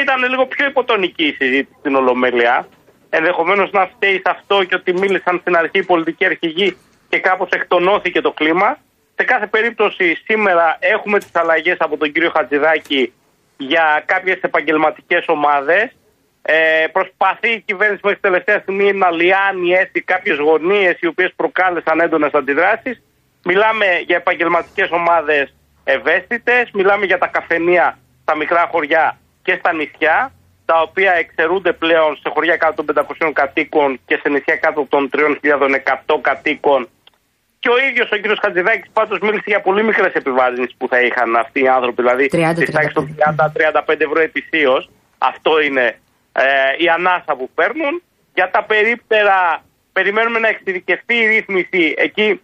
ήταν λίγο πιο υποτονική η συζήτηση στην Ολομέλεια. Ενδεχομένως να φταίει σε αυτό και ότι μίλησαν στην αρχή οι πολιτικοί αρχηγοί και κάπως εκτονώθηκε το κλίμα. Σε κάθε περίπτωση σήμερα έχουμε τις αλλαγές από τον κύριο Χατζηδάκη για κάποιες επαγγελματικές ομάδες. Ε, προσπαθεί η κυβέρνηση μέχρι τελευταία στιγμή να λιάνει έτσι κάποιες γωνίες οι οποίες προκάλεσαν έντονες αντιδράσεις. Μιλάμε για επαγγελματικές ομάδες ευαίσθητες, μιλάμε για τα καφενεία στα μικρά χωριά και στα νησιά, τα οποία εξαιρούνται πλέον σε χωριά κάτω των 500 κατοίκων και σε νησιά κάτω των 3.100 κατοίκων. Και ο ίδιος ο κ. Χατζηδάκης πάντως μίλησε για πολύ μικρές επιβάρυνσεις που θα είχαν αυτοί οι άνθρωποι, δηλαδή 30, τη τάξη των 30-35 ευρώ ετησίω. Αυτό είναι ε, η ανάσα που παίρνουν. Για τα περίπτερα, περιμένουμε να εξειδικευτεί η ρύθμιση. Εκεί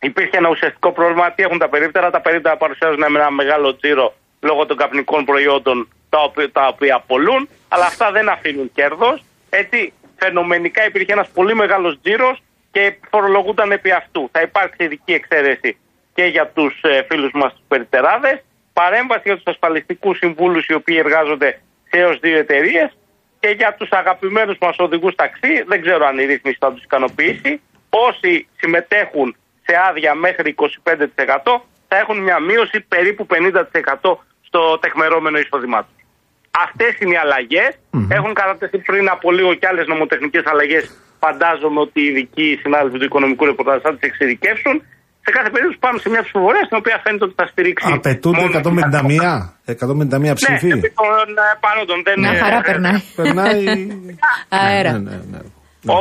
υπήρχε ένα ουσιαστικό πρόβλημα. Τι έχουν τα περίπτερα; Τα περίπτερα παρουσιάζουν ένα μεγάλο τζίρο λόγω των καπνικών προϊόντων τα οποία, τα οποία πολλούν, αλλά αυτά δεν αφήνουν κέρδος. Έτσι, φαινομενικά υπήρχε ένας πολύ μεγάλος τζίρος και φορολογούνταν επί αυτού. Θα υπάρξει ειδική εξαίρεση και για τους ε, φίλους μας τους περιτεράδε. Παρέμβαση για τους ασφαλιστικούς συμβούλους οι οποίοι εργάζονται σε έως δύο εταιρείες. Και για τους αγαπημένους μας οδηγούς ταξί, δεν ξέρω αν η ρύθμιση θα τους ικανοποιήσει. Όσοι συμμετέχουν σε άδεια μέχρι 25% θα έχουν μια μείωση περίπου 50% στο τεχμερώμενο εισόδημά τους. Αυτές είναι οι αλλαγε Έχουν κατατεθεί πριν από λίγο και άλλες νομοτεχνικές αλλαγές. Φαντάζομαι ότι οι ειδικοί συνάδελφοι του οικονομικού ρεπορτάζ θα τις εξειδικεύσουν. Σε κάθε περίπτωση πάμε σε μια ψηφοφορία στην οποία φαίνεται ότι θα στηρίξει. Απαιτούνται μόνο την 151, 151 ψήφοι. Ναι, επί των ε, παρόντων δεν Μια είναι. χαρά περνάει. Περνάει. Αέρα. Ναι, ναι, ναι.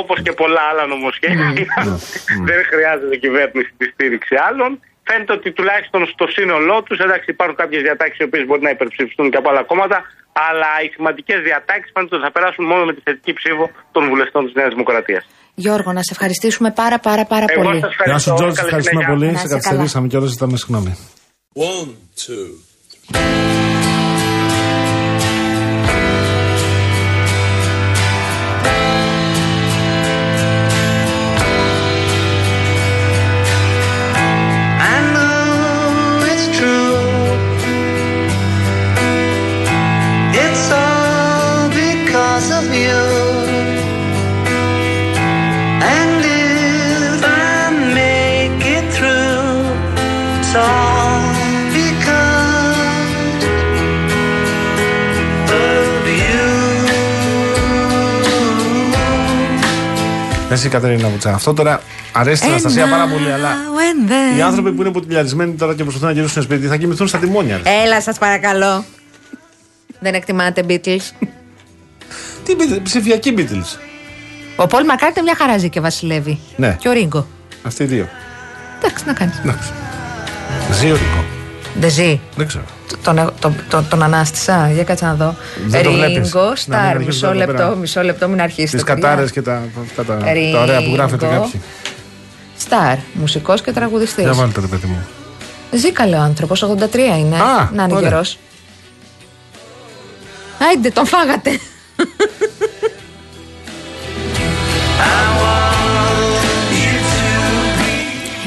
Όπως και πολλά άλλα νομοσχέδια, δεν χρειάζεται η κυβέρνηση τη στήριξη άλλων. Φαίνεται ότι τουλάχιστον στο σύνολό τους, εντάξει, υπάρχουν κάποιες διατάξεις οι οποίες μπορεί να υπερψηφιστούν και από άλλα κόμματα, αλλά οι σημαντικές διατάξεις φαίνεται ότι θα περάσουν μόνο με τη θετική ψήφο των βουλευτών της Νέας Δημοκρατίας. Γιώργο, να σε ευχαριστήσουμε πάρα πάρα πάρα Εγώ πολύ. σας Γεια ευχαριστώ. σου, Τζόρτζ, Καλή ευχαριστούμε συνέχεια. πολύ. Να Σε είσαι καθυστερήσαμε και όλα ζητάμε συγγνώμη. One, two. Εσύ, Κατερίνα Βουτσά. Αυτό τώρα αρέσει την Αναστασία πάρα πολύ, αλλά when then- οι άνθρωποι που είναι ποτηλιαρισμένοι τώρα και προσπαθούν να γυρίσουν σπίτι θα κοιμηθούν στα τιμόνια. ρε. Έλα, σας παρακαλώ. Δεν εκτιμάτε Beatles. Τι Beatles, ψηφιακοί Beatles. Ο Πολ Μακάρτε μια χαρά ζει και βασιλεύει. Ναι. Και ο Ρίγκο. Αυτοί οι δύο. Εντάξει, να κάνεις. Εντάξει. Ζει ο Ρικό. Δεν ζει. Δεν ξέρω. Τον, τον, τον, τον ανάστησα, για κάτσε να δω. Δεν το βλέπεις. Ρίγκο, Να μην Σταρ, αρχίσουμε μισό εδώ λεπτό, πέρα. μισό λεπτό, μην αρχίσει. Τις κατάρες και τα, αυτά τα, τα ωραία που γράφετε Ρίγκο. κάποιοι. Σταρ, μουσικός και τραγουδιστής. Για βάλτε ρε παιδί μου. Ζει καλέ ο άνθρωπος, 83 είναι. Α, να είναι ωραία. γερό. Άιντε, τον φάγατε.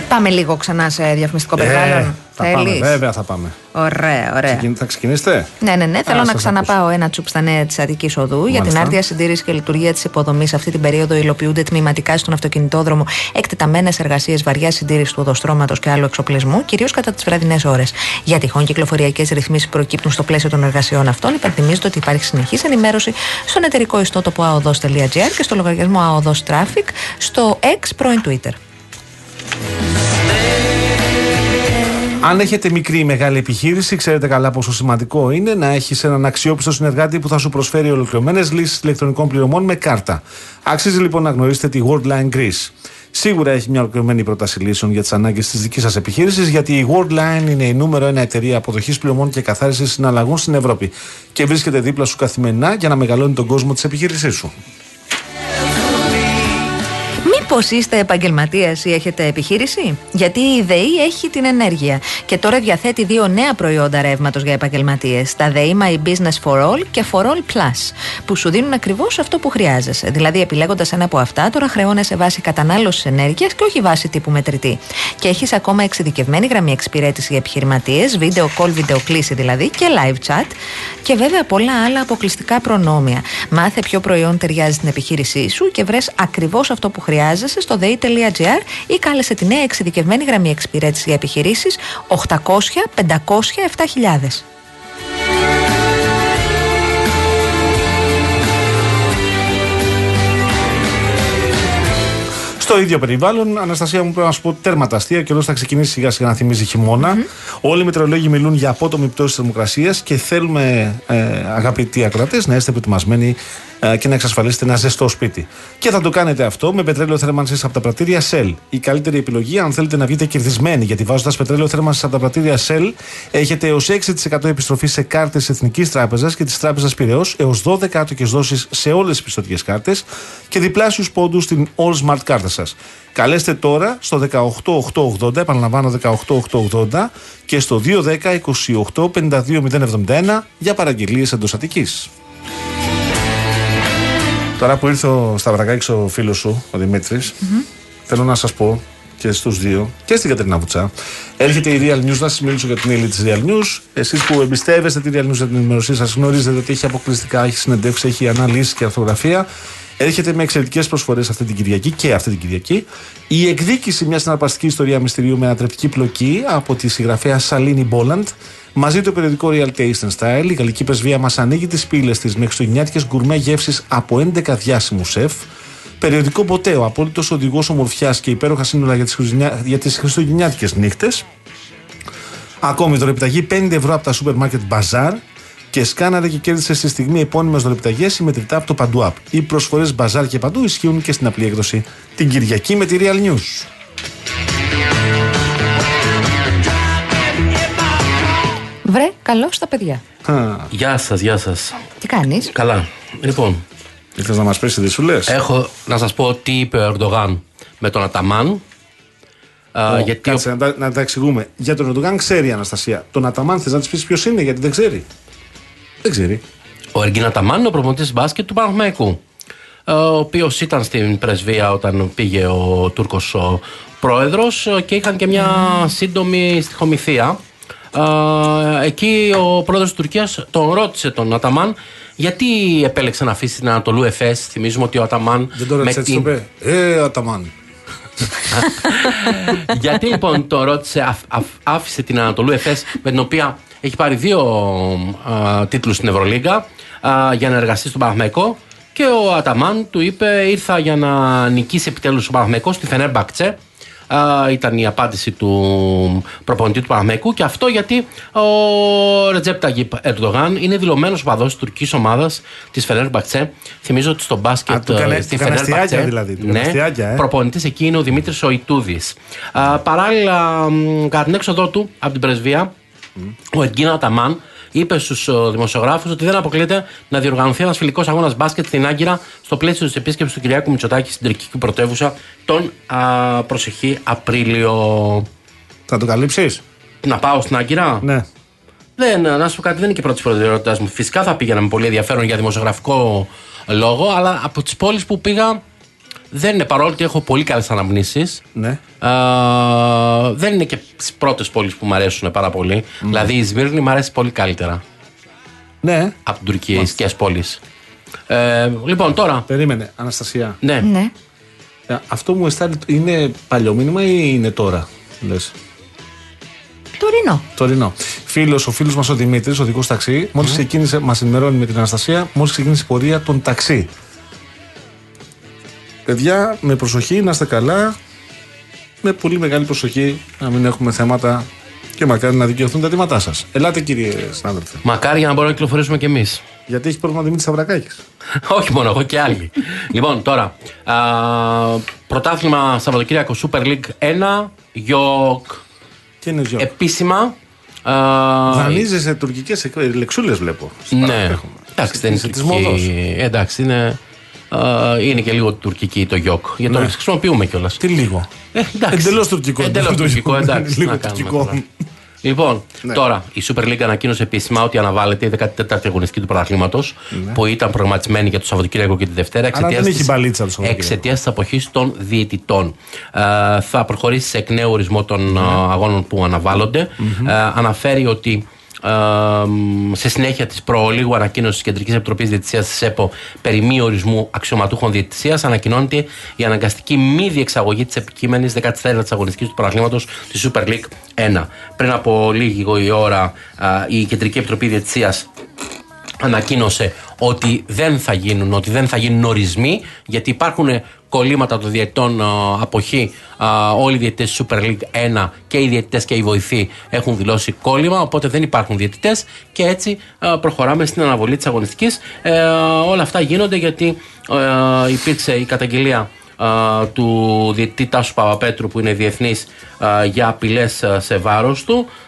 Πάμε λίγο ξανά σε διαφημιστικό περιβάλλον. Ε, θα πάμε, Θέλεις; βέβαια θα πάμε. Ωραία, ωραία. Ξεκιν- Θα ξεκινήσετε; Ναι, ναι, ναι. Θέλω Α, να σας ξαναπάω ένα τσουπ στα νέα της Αττικής Οδού. Για την Μάλιστα. άρτια συντήρηση και λειτουργία της υποδομής αυτή την περίοδο υλοποιούνται τμηματικά στον αυτοκινητόδρομο εκτεταμένες εργασίες βαριά συντήρησης του οδοστρώματος και άλλου εξοπλισμού, κυρίως κατά τις βραδινές ώρες. Για τυχόν κυκλοφοριακές ρυθμίσεις προκύπτουν στο πλαίσιο των εργασιών αυτών, υπενθυμίζεται ότι υπάρχει συνεχής ενημέρωση στον εταιρικό ιστότοπο aodos.gr και στο λογαριασμό aodos traffic στο ex πρώην Twitter. Αν έχετε μικρή ή μεγάλη επιχείρηση, ξέρετε καλά πόσο σημαντικό είναι να έχεις έναν αξιόπιστο συνεργάτη που θα σου προσφέρει ολοκληρωμένες λύσεις ηλεκτρονικών πληρωμών με κάρτα. Αξίζει λοιπόν να γνωρίσετε τη Worldline Greece. Σίγουρα έχει μια ολοκληρωμένη πρόταση λύσεων για τις ανάγκες της δικής σας επιχείρησης, γιατί η Worldline είναι η νούμερο ένα εταιρεία αποδοχής πληρωμών και καθάρισης συναλλαγών στην Ευρώπη και βρίσκεται δίπλα σου καθημερινά για να μεγαλώνει τον κόσμο της επιχείρησής σου. Μήπως είστε επαγγελματίας ή έχετε επιχείρηση; Γιατί η ΔΕΗ έχει την ενέργεια και τώρα διαθέτει δύο νέα προϊόντα ρεύματος για επαγγελματίες. Τα ΔΕΗ My Business for All και For All Plus, που σου δίνουν ακριβώς αυτό που χρειάζεσαι. Δηλαδή, επιλέγοντας ένα από αυτά, τώρα χρεώνεσαι βάση κατανάλωσης ενέργειας και όχι βάση τύπου μετρητή. Και έχεις ακόμα εξειδικευμένη γραμμή εξυπηρέτηση για επιχειρηματίες, βίντεο call, βιντεοκλήση δηλαδή και live chat. Και βέβαια πολλά άλλα αποκλειστικά προνόμια. Μάθε ποιο προϊόν ταιριάζει στην επιχείρησή σου και βρες ακριβώς αυτό που χρειάζεσαι στο dei.gr ή κάλεσε τη νέα εξειδικευμένη γραμμή εξυπηρέτηση για επιχειρήσεις 800 500 7000. Στο ίδιο περιβάλλον, Αναστασία μου πρέπει να σου πω τέρματα αστεία και εδώ θα ξεκινήσει σιγά σιγά να θυμίζει χειμώνα. Όλοι οι μετεωρολόγοι μιλούν για απότομη πτώση της θερμοκρασίας και θέλουμε, ε, αγαπητοί ακροατές, να είστε προετοιμασμένοι ε, και να εξασφαλίσετε ένα ζεστό σπίτι. Και θα το κάνετε αυτό με πετρέλαιο θέρμανση από τα πρατήρια Shell. Η καλύτερη επιλογή, αν θέλετε να βγείτε κερδισμένοι, γιατί βάζοντας πετρέλαιο θέρμανση από τα πρατήρια Shell, έχετε έως 6% επιστροφή σε κάρτες Εθνικής Τράπεζας και της Τράπεζας Πυραιός, έως 12 άτοκες δόσεις σε όλες τις πιστοτικές κάρτες και διπλάσιους πόντους στην All Smart κάρτα σας. Καλέστε τώρα στο 18880, επαναλαμβάνω 18880 και στο 210 28 52 071 για παραγγελίες εντός Αττικής. Τώρα που ήρθε ο Σταυρακάκης ο φίλος σου, ο δημητρης θέλω να σας πω και στους δύο και στην Κατερίνα Βουτσά. Έρχεται η Real News, να σας μιλήσω για την ύλη της Real News. Εσείς που εμπιστεύεστε τη Real News για την ενημερωσία σας γνωρίζετε ότι έχει αποκλειστικά, έχει συνεντεύξει, έχει αναλύσει και αρθογραφία. Έρχεται με εξαιρετικές προσφορές αυτή την Κυριακή και αυτή την Κυριακή. Η εκδίκηση μιας συναρπαστικής ιστορίας μυστηρίου με ανατρεπτική πλοκή από τη συγγραφέα Σαλίνη Μπόλαντ. Μαζί το περιοδικό Real Taste and Style, η γαλλική πρεσβεία μας ανοίγει τις πύλες της με χριστουγεννιάτικες γκουρμέ γεύσει από 11 διάσημου σεφ. Περιοδικό Ποτέο, απόλυτος οδηγός ομορφιάς και υπέροχα σύνολα για τις χριστουγεννιά... χριστουγεννιάτικες νύχτες. Ακόμη δωρεπιταγή 5 ευρώ από τα σούπερ μάρκετ Bazaar και σκάναρε και κέρδισε στη στιγμή επώνυμες δωρεπιταγές ή μετρητά από το Παντού App. Οι προσφορές Bazaar και Παντού ισχύουν και στην απλή έκδοση την Κυριακή με τη Real News. Βρε, καλώς στα παιδιά. Γεια σας, γεια σας. Τι κάνεις; Καλά. Λοιπόν, Ήθελε να μας πεις τι σου λες; έχω να σας πω τι είπε ο Ερντογάν με τον Αταμάν. Α, γιατί Κάτσε, να, τα, να τα εξηγούμε. Για τον Ερντογάν ξέρει η Αναστασία. Τον Αταμάν θες να της πεις ποιος είναι, γιατί δεν ξέρει. Δεν ξέρει. ο Εργίν Αταμάν είναι ο προπονητής μπάσκετ του Παναθηναϊκού. ε, Ο οποίος ήταν στην πρεσβεία όταν πήγε ο Τούρκος πρόεδρος και είχαν και μια σύντομη στοιχομηθεία. Ε, Εκεί ο πρόεδρος της Τουρκίας τον ρώτησε τον Αταμάν γιατί επέλεξε να αφήσει την Ανατολού Εφές. Θυμίζουμε ότι ο Αταμάν. Δεν το ρώτησε έτσι το είπε. Ε, Αταμάν. Γιατί λοιπόν το ρώτησε, αφ- αφ- άφησε την Ανατολού Εφές με την οποία έχει πάρει δύο α, τίτλους στην Ευρωλίγκα α, για να εργαστεί στον Παναθηναϊκό και ο Αταμάν του είπε ήρθα για να νικήσει επιτέλους ο Παναθηναϊκός στη Φενέρμπακτσε Α, ήταν η απάντηση του προπονητή του Παναθηναϊκού και αυτό γιατί ο Ρετζέπ Ταγίπ Ερντογάν είναι δηλωμένος οπαδός της τουρκικής ομάδας της Φενέρμπακτσε θυμίζω ότι στο μπάσκετ Α, του κάνε- ε, στη του κάνε Φενέρμπακτσε αστιάκια δηλαδή, του κάνε ναι, αστιάκια, ε. προπονητής εκεί είναι ο Δημήτρης Οητούδη. Παράλληλα, μ, κατά την έξοδό του από την πρεσβεία, ο Εντγκίνα Αταμάν είπε στους δημοσιογράφους ότι δεν αποκλείεται να διοργανωθεί ένας φιλικός αγώνας μπάσκετ στην Άγκυρα στο πλαίσιο της επίσκεψης του Κυριάκου Μητσοτάκη στην τουρκική πρωτεύουσα τον α, προσεχή Απρίλιο. Θα το καλύψεις; Να πάω στην Άγκυρα; Ναι. Δεν, να σου πω κάτι, δεν είναι και πρώτη προτεραιότητάς μου. Φυσικά θα πήγαινα με πολύ ενδιαφέρον για δημοσιογραφικό λόγο, αλλά από τις πόλεις που πήγα δεν είναι παρόλο ότι έχω πολύ καλές αναμνήσεις Ναι. Α, δεν είναι και τι πρώτες πόλεις που μου αρέσουν πάρα πολύ. Δηλαδή η Σμύρνη μου αρέσει πολύ καλύτερα Ναι. από την τουρκικέ πόλεις. Ε, λοιπόν, τώρα. Περίμενε, Αναστασία. Ναι. Ναι. Ε, Αυτό μου αισθάνεται είναι παλιό μήνυμα ή είναι τώρα, λες; Τωρινό. Τωρινό. Φίλος, ο φίλος μας ο Δημήτρης, ο δικός ταξί, μόλις ξεκίνησε, μας ενημερώνει με την Αναστασία, μόλις ξεκίνησε η πορεία των ταξί. Παιδιά, με προσοχή, να είστε καλά. Με πολύ μεγάλη προσοχή, να μην έχουμε θέματα Και μακάρι να δικαιωθούν τα αιτήματά σας. Ελάτε, κύριε συνάδελφε. Μακάρι για να μπορούμε να κυκλοφορήσουμε κι εμείς. Γιατί έχει πρόβλημα Δημήτρης Σαβρακάκης. Όχι μόνο εγώ και άλλοι. λοιπόν, τώρα. Α, πρωτάθλημα Σαββατοκύριακο Super League 1. Γιοκ. Και είναι ζιό. Επίσημα. Α, Δανείζεσαι τουρκικές λεξούλες, βλέπω. ναι. Εντάξει, δεν είναι Είσαι της τουρκική. μόδος. Εντάξει, είναι. Α, είναι και λίγο τουρκική το γιοκ. Γιατί το Ναι. χρησιμοποιούμε κιόλας. Τι λίγο. Ε, Εντελώς τουρκικό. Εντελώς Το τουρκικό, γιοκ. εντάξει. Λίγο να κάνουμε τουρκικό. τώρα. Λοιπόν, Ναι. τώρα η Super League ανακοίνωσε επίσημα ότι αναβάλλεται η 14η αγωνιστική του πρωταθλήματος που ήταν προγραμματισμένη για το Σαββατοκύριακο και τη Δευτέρα Ναι. δεν έχει μπαλίτσα το Σαββατοκύριακο. εξαιτίας της αποχής των διαιτητών. Ε, θα προχωρήσει σε εκ νέου ορισμό των Ναι. ε, αγώνων που αναβάλλονται. Ε, αναφέρει ότι ε, μ, σε συνέχεια της προολίγου ανακοίνωση της Κεντρικής Επιτροπής Διαιτησίας της ΕΠΟ περί μη ορισμού αξιωματούχων διαιτησίας, ανακοινώνεται η αναγκαστική μη διεξαγωγή της επικείμενης 14η αγωνιστικής του παραγκλήματο τη Super League 1. Πριν από λίγη η ώρα, α, η Κεντρική Επιτροπή Διαιτησίας ανακοίνωσε ότι δεν θα γίνουν, ότι δεν θα γίνουν ορισμοί, γιατί υπάρχουν κολλήματα των διαιτητών α, αποχή. Α, όλοι οι διαιτητές της Super League 1 και οι διαιτητές και οι βοηθοί έχουν δηλώσει κόλλημα, οπότε δεν υπάρχουν διαιτητές και έτσι α, προχωράμε στην αναβολή της αγωνιστικής. Ε, όλα αυτά γίνονται γιατί ε, υπήρξε η καταγγελία α, του διαιτητή Τάσου Παπαπέτρου που είναι διεθνής α, για απειλές α, σε βάρος του α,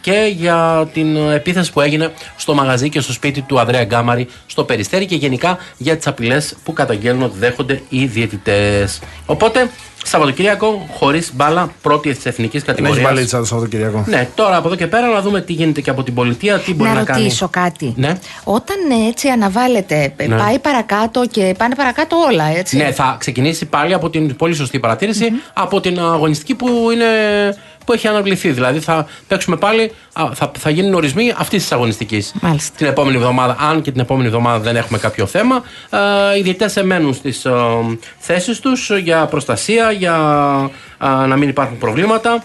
και για την α, επίθεση που έγινε στο μαγαζί και στο σπίτι του Ανδρέα Γκάμαρη στο Περιστέρι και γενικά για τις απειλές που καταγγέλνουν ότι δέχονται οι διαιτητές. Οπότε, Σαββατοκύριακο χωρίς μπάλα πρώτη της εθνικής Δεν έχει κατηγορίας. μπαλίτσα το Σαββατοκυριακό. Ναι, τώρα από εδώ και πέρα να δούμε τι γίνεται και από την πολιτεία, τι μπορεί να να, κάνει. ρωτήσω κάτι. Ναι. Όταν ε, έτσι αναβάλλεται, ε, Ναι. πάει παρακάτω και πάνε παρακάτω όλα, έτσι. Ναι, θα ξεκινήσει πάλι από την πολύ σωστή παρατήρηση, από την αγωνιστική που, είναι, που έχει αναβληθεί. Δηλαδή θα παίξουμε πάλι, α, θα, θα γίνουν ορισμοί αυτής της αγωνιστικής. Μάλιστα. Την επόμενη εβδομάδα, αν και την επόμενη εβδομάδα δεν έχουμε κάποιο θέμα, ε, οι διαιτητές εμένουν στις θέσεις τους για προστασία, για α, να μην υπάρχουν προβλήματα.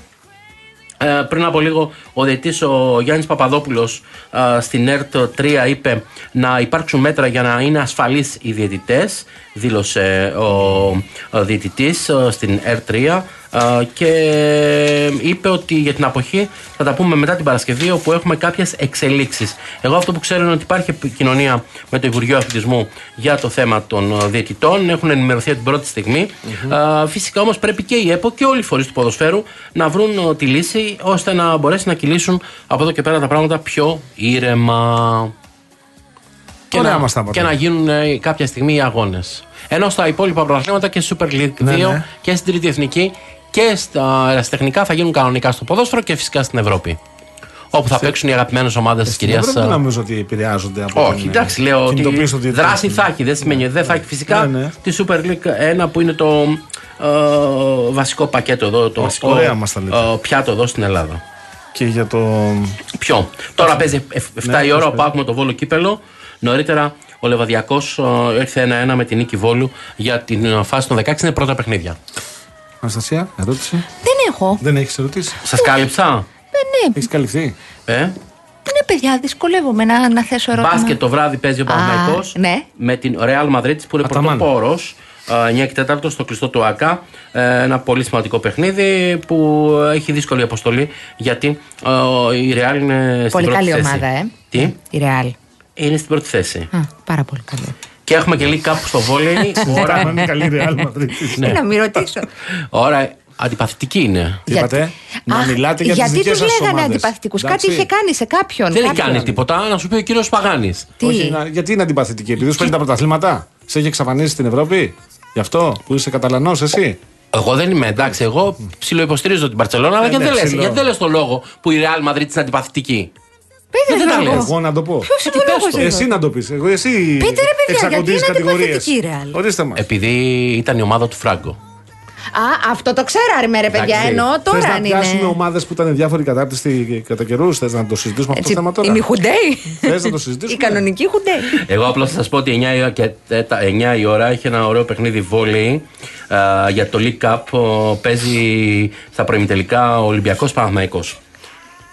Ε, πριν από λίγο ο διαιτητής ο Γιάννης Παπαδόπουλος ε, στην ΕΡΤ 3 είπε να υπάρξουν μέτρα για να είναι ασφαλείς οι διαιτητές δήλωσε ο, ο διαιτητής ε, στην ΕΡΤ 3 ε, και είπε ότι για την αποχή θα τα πούμε μετά την Παρασκευή όπου έχουμε κάποιες εξελίξεις. Εγώ αυτό που ξέρω είναι ότι υπάρχει επικοινωνία με το Υπουργείο Αθλητισμού για το θέμα των ε, διαιτητών. Έχουν ενημερωθεί από την πρώτη στιγμή. Ε, φυσικά όμως πρέπει και η ΕΠΟ και όλοι οι φορείς του ποδοσφαίρου να βρουν ε, τη λύση ώστε να μπορέσει να κυλήσουν από εδώ και πέρα τα πράγματα πιο ήρεμα. Και, Ωραία να, μας τα είπατε. και να γίνουν ε, κάποια στιγμή οι αγώνες. Ενώ στα υπόλοιπα πρωταθλήματα και Super League 2 Ναι, ναι. και στην Τρίτη Εθνική και στα ερασιτεχνικά θα γίνουν κανονικά στο ποδόσφαιρο και φυσικά στην Ευρώπη. Όπου θα παίξουν οι αγαπημένες ομάδες της κυρίας. Δεν πρέπει να νομίζω ότι επηρεάζονται από Όχι, την, εντάξει, ε, λέω ότι κινητοποίηση των διαιτητών. δράση θα έχει. Δεν σημαίνει ότι δεν θα έχει φυσικά Ναι, ναι. τη Super League 1 που είναι το ε, βασικό πακέτο εδώ. Το Βασικό, βασικό ωραία μας τα λέτε. ε, πιάτο εδώ στην Ελλάδα. Και για το. Ποιο; Τώρα παίζει 7 Ναι, η ώρα πώς ο Πάκ με το Βόλο Κύπελο. Νωρίτερα ο Λεβαδιακός ήρθε 1-1 με την νίκη Βόλου για την ε, φάση των 16. Είναι πρώτα παιχνίδια. Αναστασία, ερώτηση. Δεν έχω. Δεν έχεις ερωτήσει. Σας κάλυψα; Ε, ναι, Έχεις καλυφθεί. Ε; ναι, παιδιά, δυσκολεύομαι να, να θέσω ερώτημα. Μπάσκετ το βράδυ παίζει ο Α, Παναγιακός ναι. με την Real Madrid που είναι Αταμάν. πρωτοπόρος. 9 και 4 στο κλειστό του ΑΚΑ. Ε, Ένα πολύ σημαντικό παιχνίδι που έχει δύσκολη αποστολή γιατί ε, η Real είναι στην Πολύ πρώτη καλή θέση. ομάδα, ε. Τι; Η Real. Είναι στην πρώτη θέση. Α, πάρα πολύ καλή. Και έχουμε και λίγη κάπου στο βόλεϊ. ώρα, Είναι καλή Real Madrid. ναι. Ε, Να μην ρωτήσω. ώρα αντιπαθητική είναι. Τι είπατε, να Αχ, μιλάτε για τις Γιατί δικές τους σας λέγανε ομάδες. αντιπαθητικούς; Εντάξει. Κάτι είχε κάνει σε κάποιον. Δεν έχει κάποιον. κάνει τίποτα. Να σου πει ο κύριος Παγάνης. Τι; Όχι, να- γιατί είναι αντιπαθητική, επειδή σου παίρνει τα πρωταθλήματα. Σε έχει εξαφανίσει στην Ευρώπη; Γι' αυτό που είσαι Καταλανός, εσύ; Εγώ δεν είμαι εντάξει. Εγώ ψιλοϊποστηρίζω την Παρσελόνα, αλλά Ε, γιατί ναι, δεν λες, ψιλο. γιατί δεν λες το λόγο που η Real Madrid είναι αντιπαθητική; Πείτε δεν ρε, τα λόγο. λες. Εγώ να το πω. Ποιος είναι Ε, ο τι πες λόγος το. εδώ; Εσύ να το πεις. Εγώ εσύ. Πείτε, ρε, παιδιά, εξακοντίζεις γιατί είναι κατηγορίες. αντιπαθητική η Real? Ορίστε μας. Επειδή ήταν η ομάδα του Φράγκο. Α, αυτό το ξέραμε, ρε παιδιά. Εντάξει. Εννοώ Θες τώρα να αν πιάσουμε είναι. ομάδες που ήταν διάφοροι κατάρτιστοι κατά καιρούς; Θες να το συζητήσουμε αυτό Έτσι, το θέμα τώρα; η Μιχουντέη. Θες να το Η συζητήσουμε. κανονική Χουντέη. Εγώ απλώς θα σας πω ότι 9 η ώρα και τέτα- 9 η ώρα έχει ένα ωραίο παιχνίδι βόλεϊ α, για το League Cup. Ο, παίζει στα προημιτελικά ο Ολυμπιακός Παναθηναϊκό.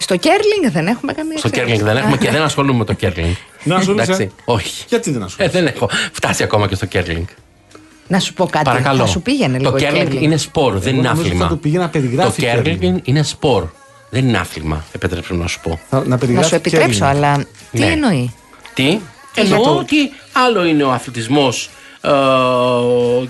Στο Κέρλινγκ δεν έχουμε καμία Στο εξέλιξη. Κέρλινγκ δεν έχουμε και δεν ασχολούμαι με το Κέρλινγκ. Να ασχολείσαι; Όχι. Γιατί δεν Ε, ασχολείσαι; δεν έχω φτάσει ακόμα και στο Κέρλινγκ. Να σου πω κάτι. Παρακαλώ. Θα σου πήγαινε λίγο το η Κέρλινγκ Κέρλινγκ. είναι σπορ, δεν είναι νόμιζα άθλημα. θα το πήγαινα να Το περιγράφει η Κέρλινγκ Κέρλινγκ. είναι σπορ. Δεν είναι άθλημα, επέτρεψε να σου πω. Θα- να Να περιγράφει σου και επιτρέψω, Έλληνα. αλλά τι Ναι. εννοεί; Τι, εννοώ ότι άλλο είναι ο αθλητισμός ε,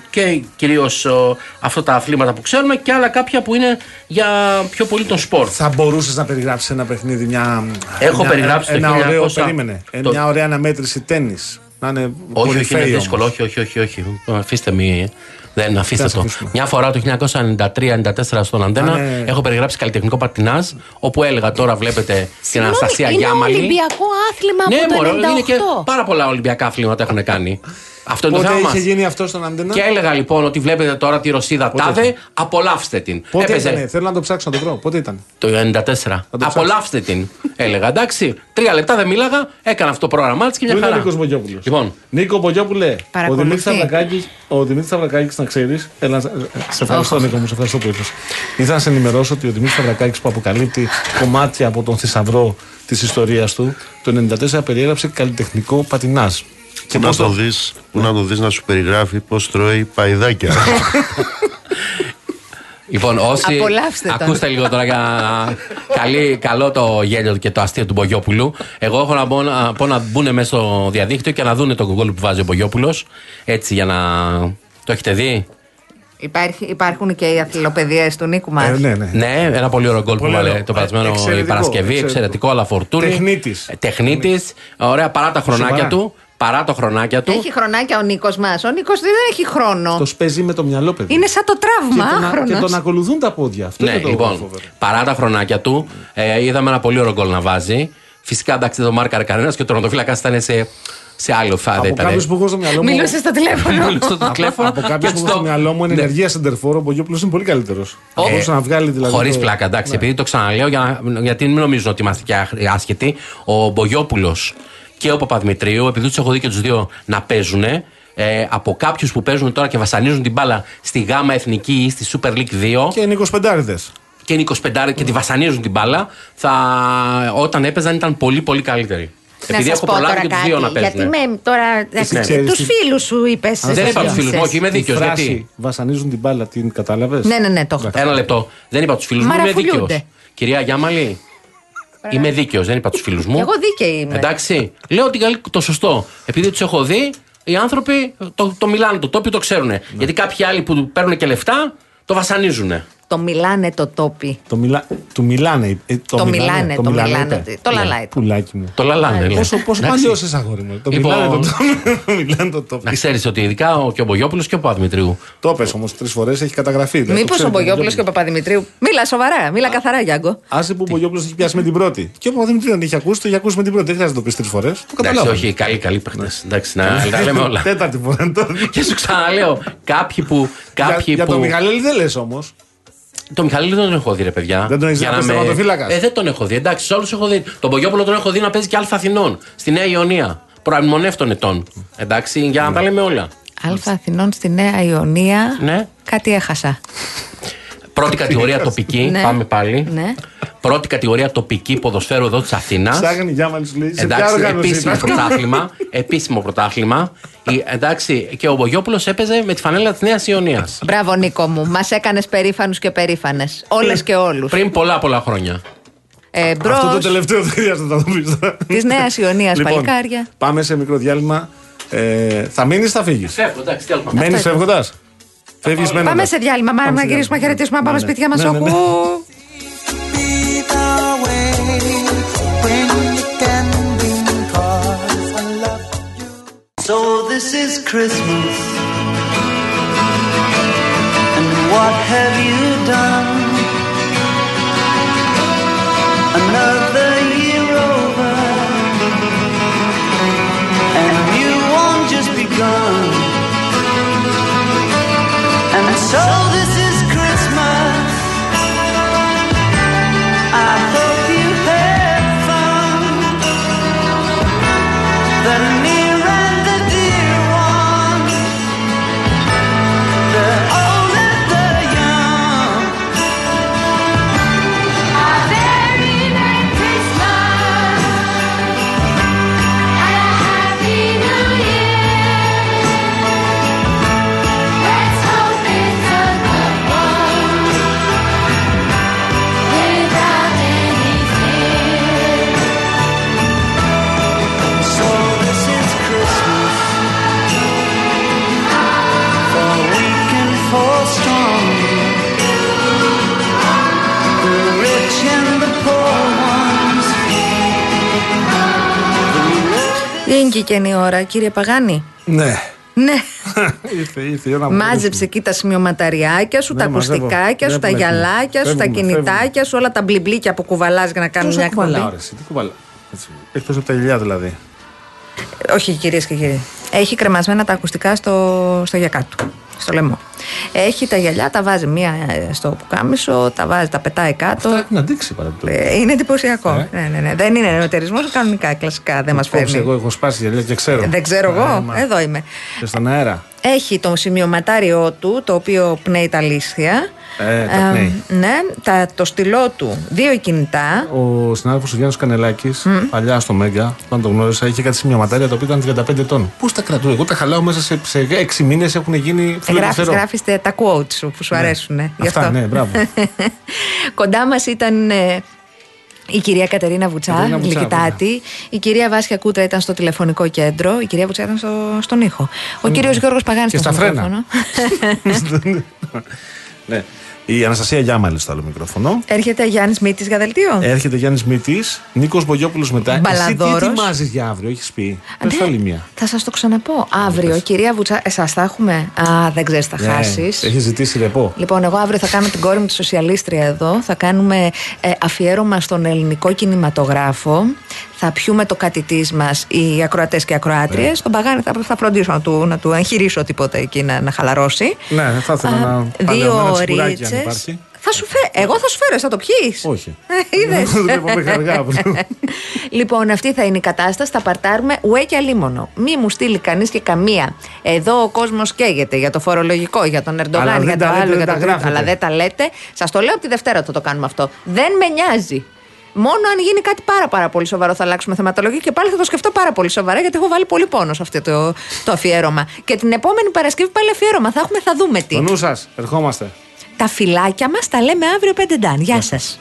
και κυρίως ε, αυτά τα αθλήματα που ξέρουμε και άλλα κάποια που είναι για πιο πολύ τον σπορ. Θα μπορούσες να περιγράψεις ένα παιχνίδι, μια. Έχω μια- περιγράψει το ένα 1900. ωραίο, περίμενε. Ε, Το- Μια ωραία αναμέτρηση τέννη. Να είναι Όχι, όχι, είναι κορυφαίη δύσκολο. όμως. Όχι, όχι, όχι, όχι. Αφήστε με. Δεν αφήστε Δεν το. σε αφήσουμε. Μια φορά το 1993-94 στον Αντένα Α, ναι. έχω περιγράψει καλλιτεχνικό πατινάζ όπου έλεγα τώρα βλέπετε την Αναστασία είναι Γιάμαλη. Ολυμπιακό άθλημα Ναι, από το μωρέ, 98. είναι και πάρα πολλά Ολυμπιακά αθλήματα έχουν κάνει. Αυτό είναι το Πότε θέμα είχε μας. γίνει αυτό στον Αντένα; Και έλεγα λοιπόν ότι βλέπετε τώρα τη Ρωσίδα Πότε Τάδε, ήταν; απολαύστε την. Πότε Έπαιζε ήταν, θέλω να το ψάξω να το βρω. Πότε ήταν; το 94. το Απολαύστε την. Έλεγα εντάξει, τρία λεπτά δεν μίλαγα, έκανα αυτό το πρόγραμμά της και μια Πού είναι ο χαρά. Νίκος Μπογιόπουλο. Λοιπόν, Νίκο Μπογιόπουλε, ο Παρακολουθεί. Δημήτρης Σταυρακάκη, ο Δημήτρης Σταυρακάκης, να ξέρεις. Έλα, σε ευχαριστώ, Νίκο μου, σε ευχαριστώ που ήρθες. Ήθελα να σε ενημερώσω ότι ο Δημήτρης Σταυρακάκη που αποκαλύπτει κομμάτια από τον θησαυρό της ιστορίας του, το 94 περιέγραψε καλλιτεχνικό πατινάζ. Πού να, πώς το δεις, πού να το δεις να σου περιγράφει πώς τρώει παϊδάκια. Λοιπόν, όσοι. Απολαύστε τον. Ακούστε λίγο τώρα για. Καλή, καλό το γέλιο και το αστείο του Μπογιόπουλου. Εγώ έχω να πω, να πω να μπουν μέσα στο διαδίκτυο και να δούνε το γκολ που βάζει ο Μπογιόπουλος. Έτσι για να. Το έχετε δει; Υπάρχει, υπάρχουν και οι αθλοπαιδίε του Νίκου μας. Ε, ναι, ναι. Ναι, ένα πολύ ωραίο γκολ που Πολύ βάλε ωραίο. το περασμένο η Εξαιρετικό, Παρασκευή. εξαιρετικό. Εξαιρετικό, αλλά φορτούρι. Τεχνίτης. Τεχνίτης. Ωραία, παρά τα χρονάκια Σοβαρά. του. Παρά τα χρονάκια του. Έχει χρονάκια ο Νίκος μας. Ο Νίκος δεν έχει χρόνο. Το παίζει με το μυαλό, παιδί. Είναι σαν το τραύμα, και, τον, και άχρονος. τον ακολουθούν τα πόδια. Αυτό Ναι, είναι το λοιπόν, φοβερό. παρά τα χρονάκια του, ε, είδαμε ένα πολύ ωραίο γκολ να βάζει. Φυσικά εντάξει δεν το μάρκαρε κανένας και ο τερματοφύλακας ήταν σε, σε άλλο φάδε. Από κάποιους που έχω στο μυαλό μου. Μιλούσε στο τηλέφωνο. στο τηλέφωνο. Από κάποιους και που έχω στο- στο μυαλό μου είναι Ναι. ενεργεία σεντερφόρο, ο Μπογιόπουλος είναι πολύ καλύτερος. Θα μπορούσε να βγάλει δηλαδή. Χωρίς το- πλάκα, εντάξει, Ναι. επειδή το ξαναλέω, για να, γιατί μην νομίζουν ότι είμαστε και άχ- άσχετοι. Ο Μπογιόπουλος και ο Παπαδημητρίου, επειδή τους έχω δει και τους δύο να παίζουν, ε, από κάποιους που παίζουν τώρα και βασανίζουν την μπάλα στη ΓΑΜΑ Εθνική ή στη Super League 2 Και είναι 25 και είναι 25 και τη βασανίζουν την μπάλα, θα, όταν έπαιζαν ήταν πολύ πολύ καλύτεροι. Να Επειδή σας έχω πω προλάβει τώρα και τους κάτι, δύο να παίζουν. Γιατί με τώρα. Εσύ ξέρεις Τους τι- φίλους σου είπες. Δεν είπα τους φίλους μου, όχι, είμαι δίκαιος, Τη φράση γιατί; Βασανίζουν την μπάλα, την κατάλαβες; Ναι, ναι, ναι, το έχω. Ένα λεπτό. Δεν είπα τους φίλους μου, είμαι Μαραφουλιούνται. δίκαιος. Κυρία Γιάμαλη, είμαι δίκαιος, δεν είπα τους φίλους μου. Εγώ δίκαιη είμαι. Εντάξει. Λέω ότι καλή- το σωστό. Επειδή τους έχω δει, οι άνθρωποι το, το μιλάνε, το τόπιο το ξέρουν. Ναι. Γιατί κάποιοι άλλοι που παίρνουν και λεφτά το βασανίζουν. Το μιλάνε το τόπι. Το, μιλά... του μιλάνε. ε, Το μιλάνε, το μιλάνε. είπε. Το Ναι, λαλάει. Πουλάκι μου. Το λαλάνε. λέει. Πόσο, πόσο Εντάξει. παλιό είσαι, αγόρι μου. Το Λοιπόν, μιλάνε το το μιλάνε το τόπι. Να ξέρεις ότι ειδικά ο, και ο Μπογιόπουλος και ο Παδημητρίου. Το πες όμως τρεις φορές, έχει καταγραφεί. δεν το Μήπως ξέρει ο Μπογιόπουλος και ο Μπογιόπουλος. Παπαδημητρίου. Μίλα σοβαρά, μίλα καθαρά, Γιάνγκο. Άσε που ο Μπογιόπουλος έχει πιάσει με την πρώτη. Και ο Παπαδημητρίου δεν έχει ακούσει, το έχει ακούσει με την πρώτη. Δεν χρειάζεται να το πεις τρεις φορές. Το Εντάξει, καταλάβω. όχι, καλοί, καλοί παίχτε. Εντάξει, να να τα λέμε όλα. Τέταρτη φορά είναι το. Και σου ξαναλέω, κάποιοι που. Για, Κάποιοι για που... τον Μιχαλέλη δεν λες όμως. Το Μιχαλίδη δεν τον έχω δει, ρε παιδιά. Δεν τον έχεις Για δει να να παίζει με- τερματοφύλακας; Ε, δεν τον έχω δει. Εντάξει, σε όλους έχω δει. Τον Πογιόπουλο τον έχω δει να παίζει και Αλφα Αθηνών. Στη Νέα Ιωνία. Προαμνημονεύτων ετών. Εντάξει, για να τα λέμε όλα. Αλφα Αθηνών στη Νέα Ιωνία. Ναι. Κάτι έχασα. Πρώτη κατηγορία τοπική. Ναι. Πάμε πάλι. Ναι. Πρώτη κατηγορία τοπική ποδοσφαίρου εδώ της Αθήνας. Ψάχνει για μας σου λέει. Σε ποια Εντάξει, οργάνωση επίσημο ήταν; πρωτάθλημα. επίσημο πρωτάθλημα. Η- Εντάξει, και ο Μπογιόπουλο έπαιζε με τη φανέλα της Νέας Ιωνίας. Μπράβο, Νίκο μου. Μας έκανες περήφανους και περήφανες. Όλες και όλους. Πριν πολλά πολλά χρόνια. Ε, Μπρο Αυτό το τελευταίο δεν χρειάζεται να το πεις. της Νέας Ιωνίας, Λοιπόν, παλικάρια. Πάμε σε μικρό διάλειμμα. Ε, θα μείνεις ή θα φύγεις. Φεύγω, εντάξει, τέλο πάντων. Μένεις Αυτό φεύγοντας; Φεύγεις μένοντα. Πάμε σε διάλειμμα. Μάρα Πάμε να σε γυρίσουμε, διάλειμμα. χαιρετήσουμε, να πάμε Ναι, ναι. σπίτια μας. Ναι, ναι, ναι. So this is Christmas. And what have you done? Another year over. And you won't just begun. And so this Είναι και καινή ώρα, κύριε Παγάνη. Ναι. Ναι. ήρθε, ήρθε η ώρα να Μάζεψε εκεί τα σημειωματαριάκια σου, Ναι, τα μαζεύω. ακουστικάκια σου, τα Βλέπουμε, γυαλάκια σου, τα φεύγουμε, κινητάκια σου, όλα τα μπλιμπλίκια που κουβαλάς για να κάνουν Πόσα μια κουβαλάω, εκπομπή. ρε, εσύ, τι κουβαλάω; Έτσι, Εκτός από τα γυαλιά δηλαδή. Όχι, κυρίες και κύριοι. Έχει κρεμασμένα τα ακουστικά στο, στο γιακά του. Στο λαιμό. Έχει τα γυαλιά, τα βάζει μία ε, στο πουκάμισο, τα βάζει, τα πετάει κάτω. Αυτά έχουν αντίξει παραδείγματος. Ε, είναι εντυπωσιακό. Ε. Ναι, ναι, ναι. Δεν είναι ενωτερισμό, κανονικά, κλασικά. Δεν μας Κόψε, φέρνει. εγώ έχω σπάσει γυαλιά και ξέρω. Δεν ξέρω Ε, εγώ. μα. Εδώ είμαι. Και στον αέρα. Έχει το σημειωματάριό του, το οποίο πνέει τα λύσια. Ε, τα πνέει. ναι, τα, το στυλό του, δύο κινητά. Ο συνάδελφος ο Γιάννης Κανελάκης, παλιά στο Μέγκα, όταν τον γνώρισα, είχε κάτι σημειωματάρια τα οποία ήταν 35 ετών. Πώς τα κρατούω, εγώ τα χαλάω μέσα σε, σε 6 μήνες έχουν γίνει Γράφεις, φιλελευθερό. γράφεις τε- τα quotes σου που σου αρέσουν. ε, γι' Αυτά, αυτό. ναι, μπράβο. Κοντά μας ήταν ε, η κυρία Κατερίνα Βουτσά, Κατερίνα Βουτσά, Λικητάτη. Η κυρία Βάσια Κούτρα ήταν στο τηλεφωνικό κέντρο. Η κυρία Βουτσά ήταν στο, στον ήχο. Ο κύριος Γιώργος Παγάνης Και ήταν στα στο φρένα. μικρόφωνο. ναι. Η Αναστασία Γιάμαλης στο άλλο μικρόφωνο. Έρχεται Γιάννης Μήτης για δελτίο. Έρχεται Γιάννης Μήτης, Νίκος Μπογιόπουλος μετά. Εσύ τι Μπαλαδόρος. ετοιμάζεις για αύριο, έχεις πει; Πες ναι. το άλλη μία. Θα σας το ξαναπώ. Αύριο, κυρία Βουτσά, εσά θα έχουμε; Α, δεν ξέρεις, θα Ναι, χάσεις. Έχεις ζητήσει ρεπό. Λοιπόν, εγώ αύριο θα κάνω την κόρη μου τη σοσιαλίστρια εδώ. Θα κάνουμε ε, αφιέρωμα στον ελληνικό κινηματογράφο. Θα πιούμε το κατητής μας οι ακροατές και ακροάτριες. Ναι. Τον Παγάνη θα, θα φροντίσω να του, να του εγχειρήσω τίποτα εκεί να, να χαλαρώσει. Ναι, θα ήθελα να Δύο παλαιωμένα τσιπουράκι, αν ρίτσες. υπάρχει. Θα σου φέ... Εγώ θα σου φέρω, θα το πιεις. Όχι. Είδες. Δουλεύω μέχρι αργά αύριο. λοιπόν, αυτή θα είναι η κατάσταση. Θα παρτάρουμε ουέ και αλίμονο. Μη μου στείλει κανείς και καμία. Εδώ ο κόσμος καίγεται για το φορολογικό, για τον Αλλά Ερντογάν, δεν για το τα λέτε, άλλο, δεν για τα το τρίτο. γράφετε. Αλλά δεν τα λέτε. Σας το λέω από τη Δευτέρα θα το κάνουμε αυτό. Δεν με νοιάζει. Μόνο αν γίνει κάτι πάρα πάρα πολύ σοβαρό θα αλλάξουμε θεματολογία και πάλι θα το σκεφτώ πάρα πολύ σοβαρά γιατί έχω βάλει πολύ πόνο σε αυτό το, το αφιέρωμα. Και την επόμενη Παρασκευή πάλι αφιέρωμα. Θα έχουμε, θα δούμε τι. Το νου σας, ερχόμαστε. Τα φυλάκια μας τα λέμε αύριο 5 Ντάν. Γεια σας.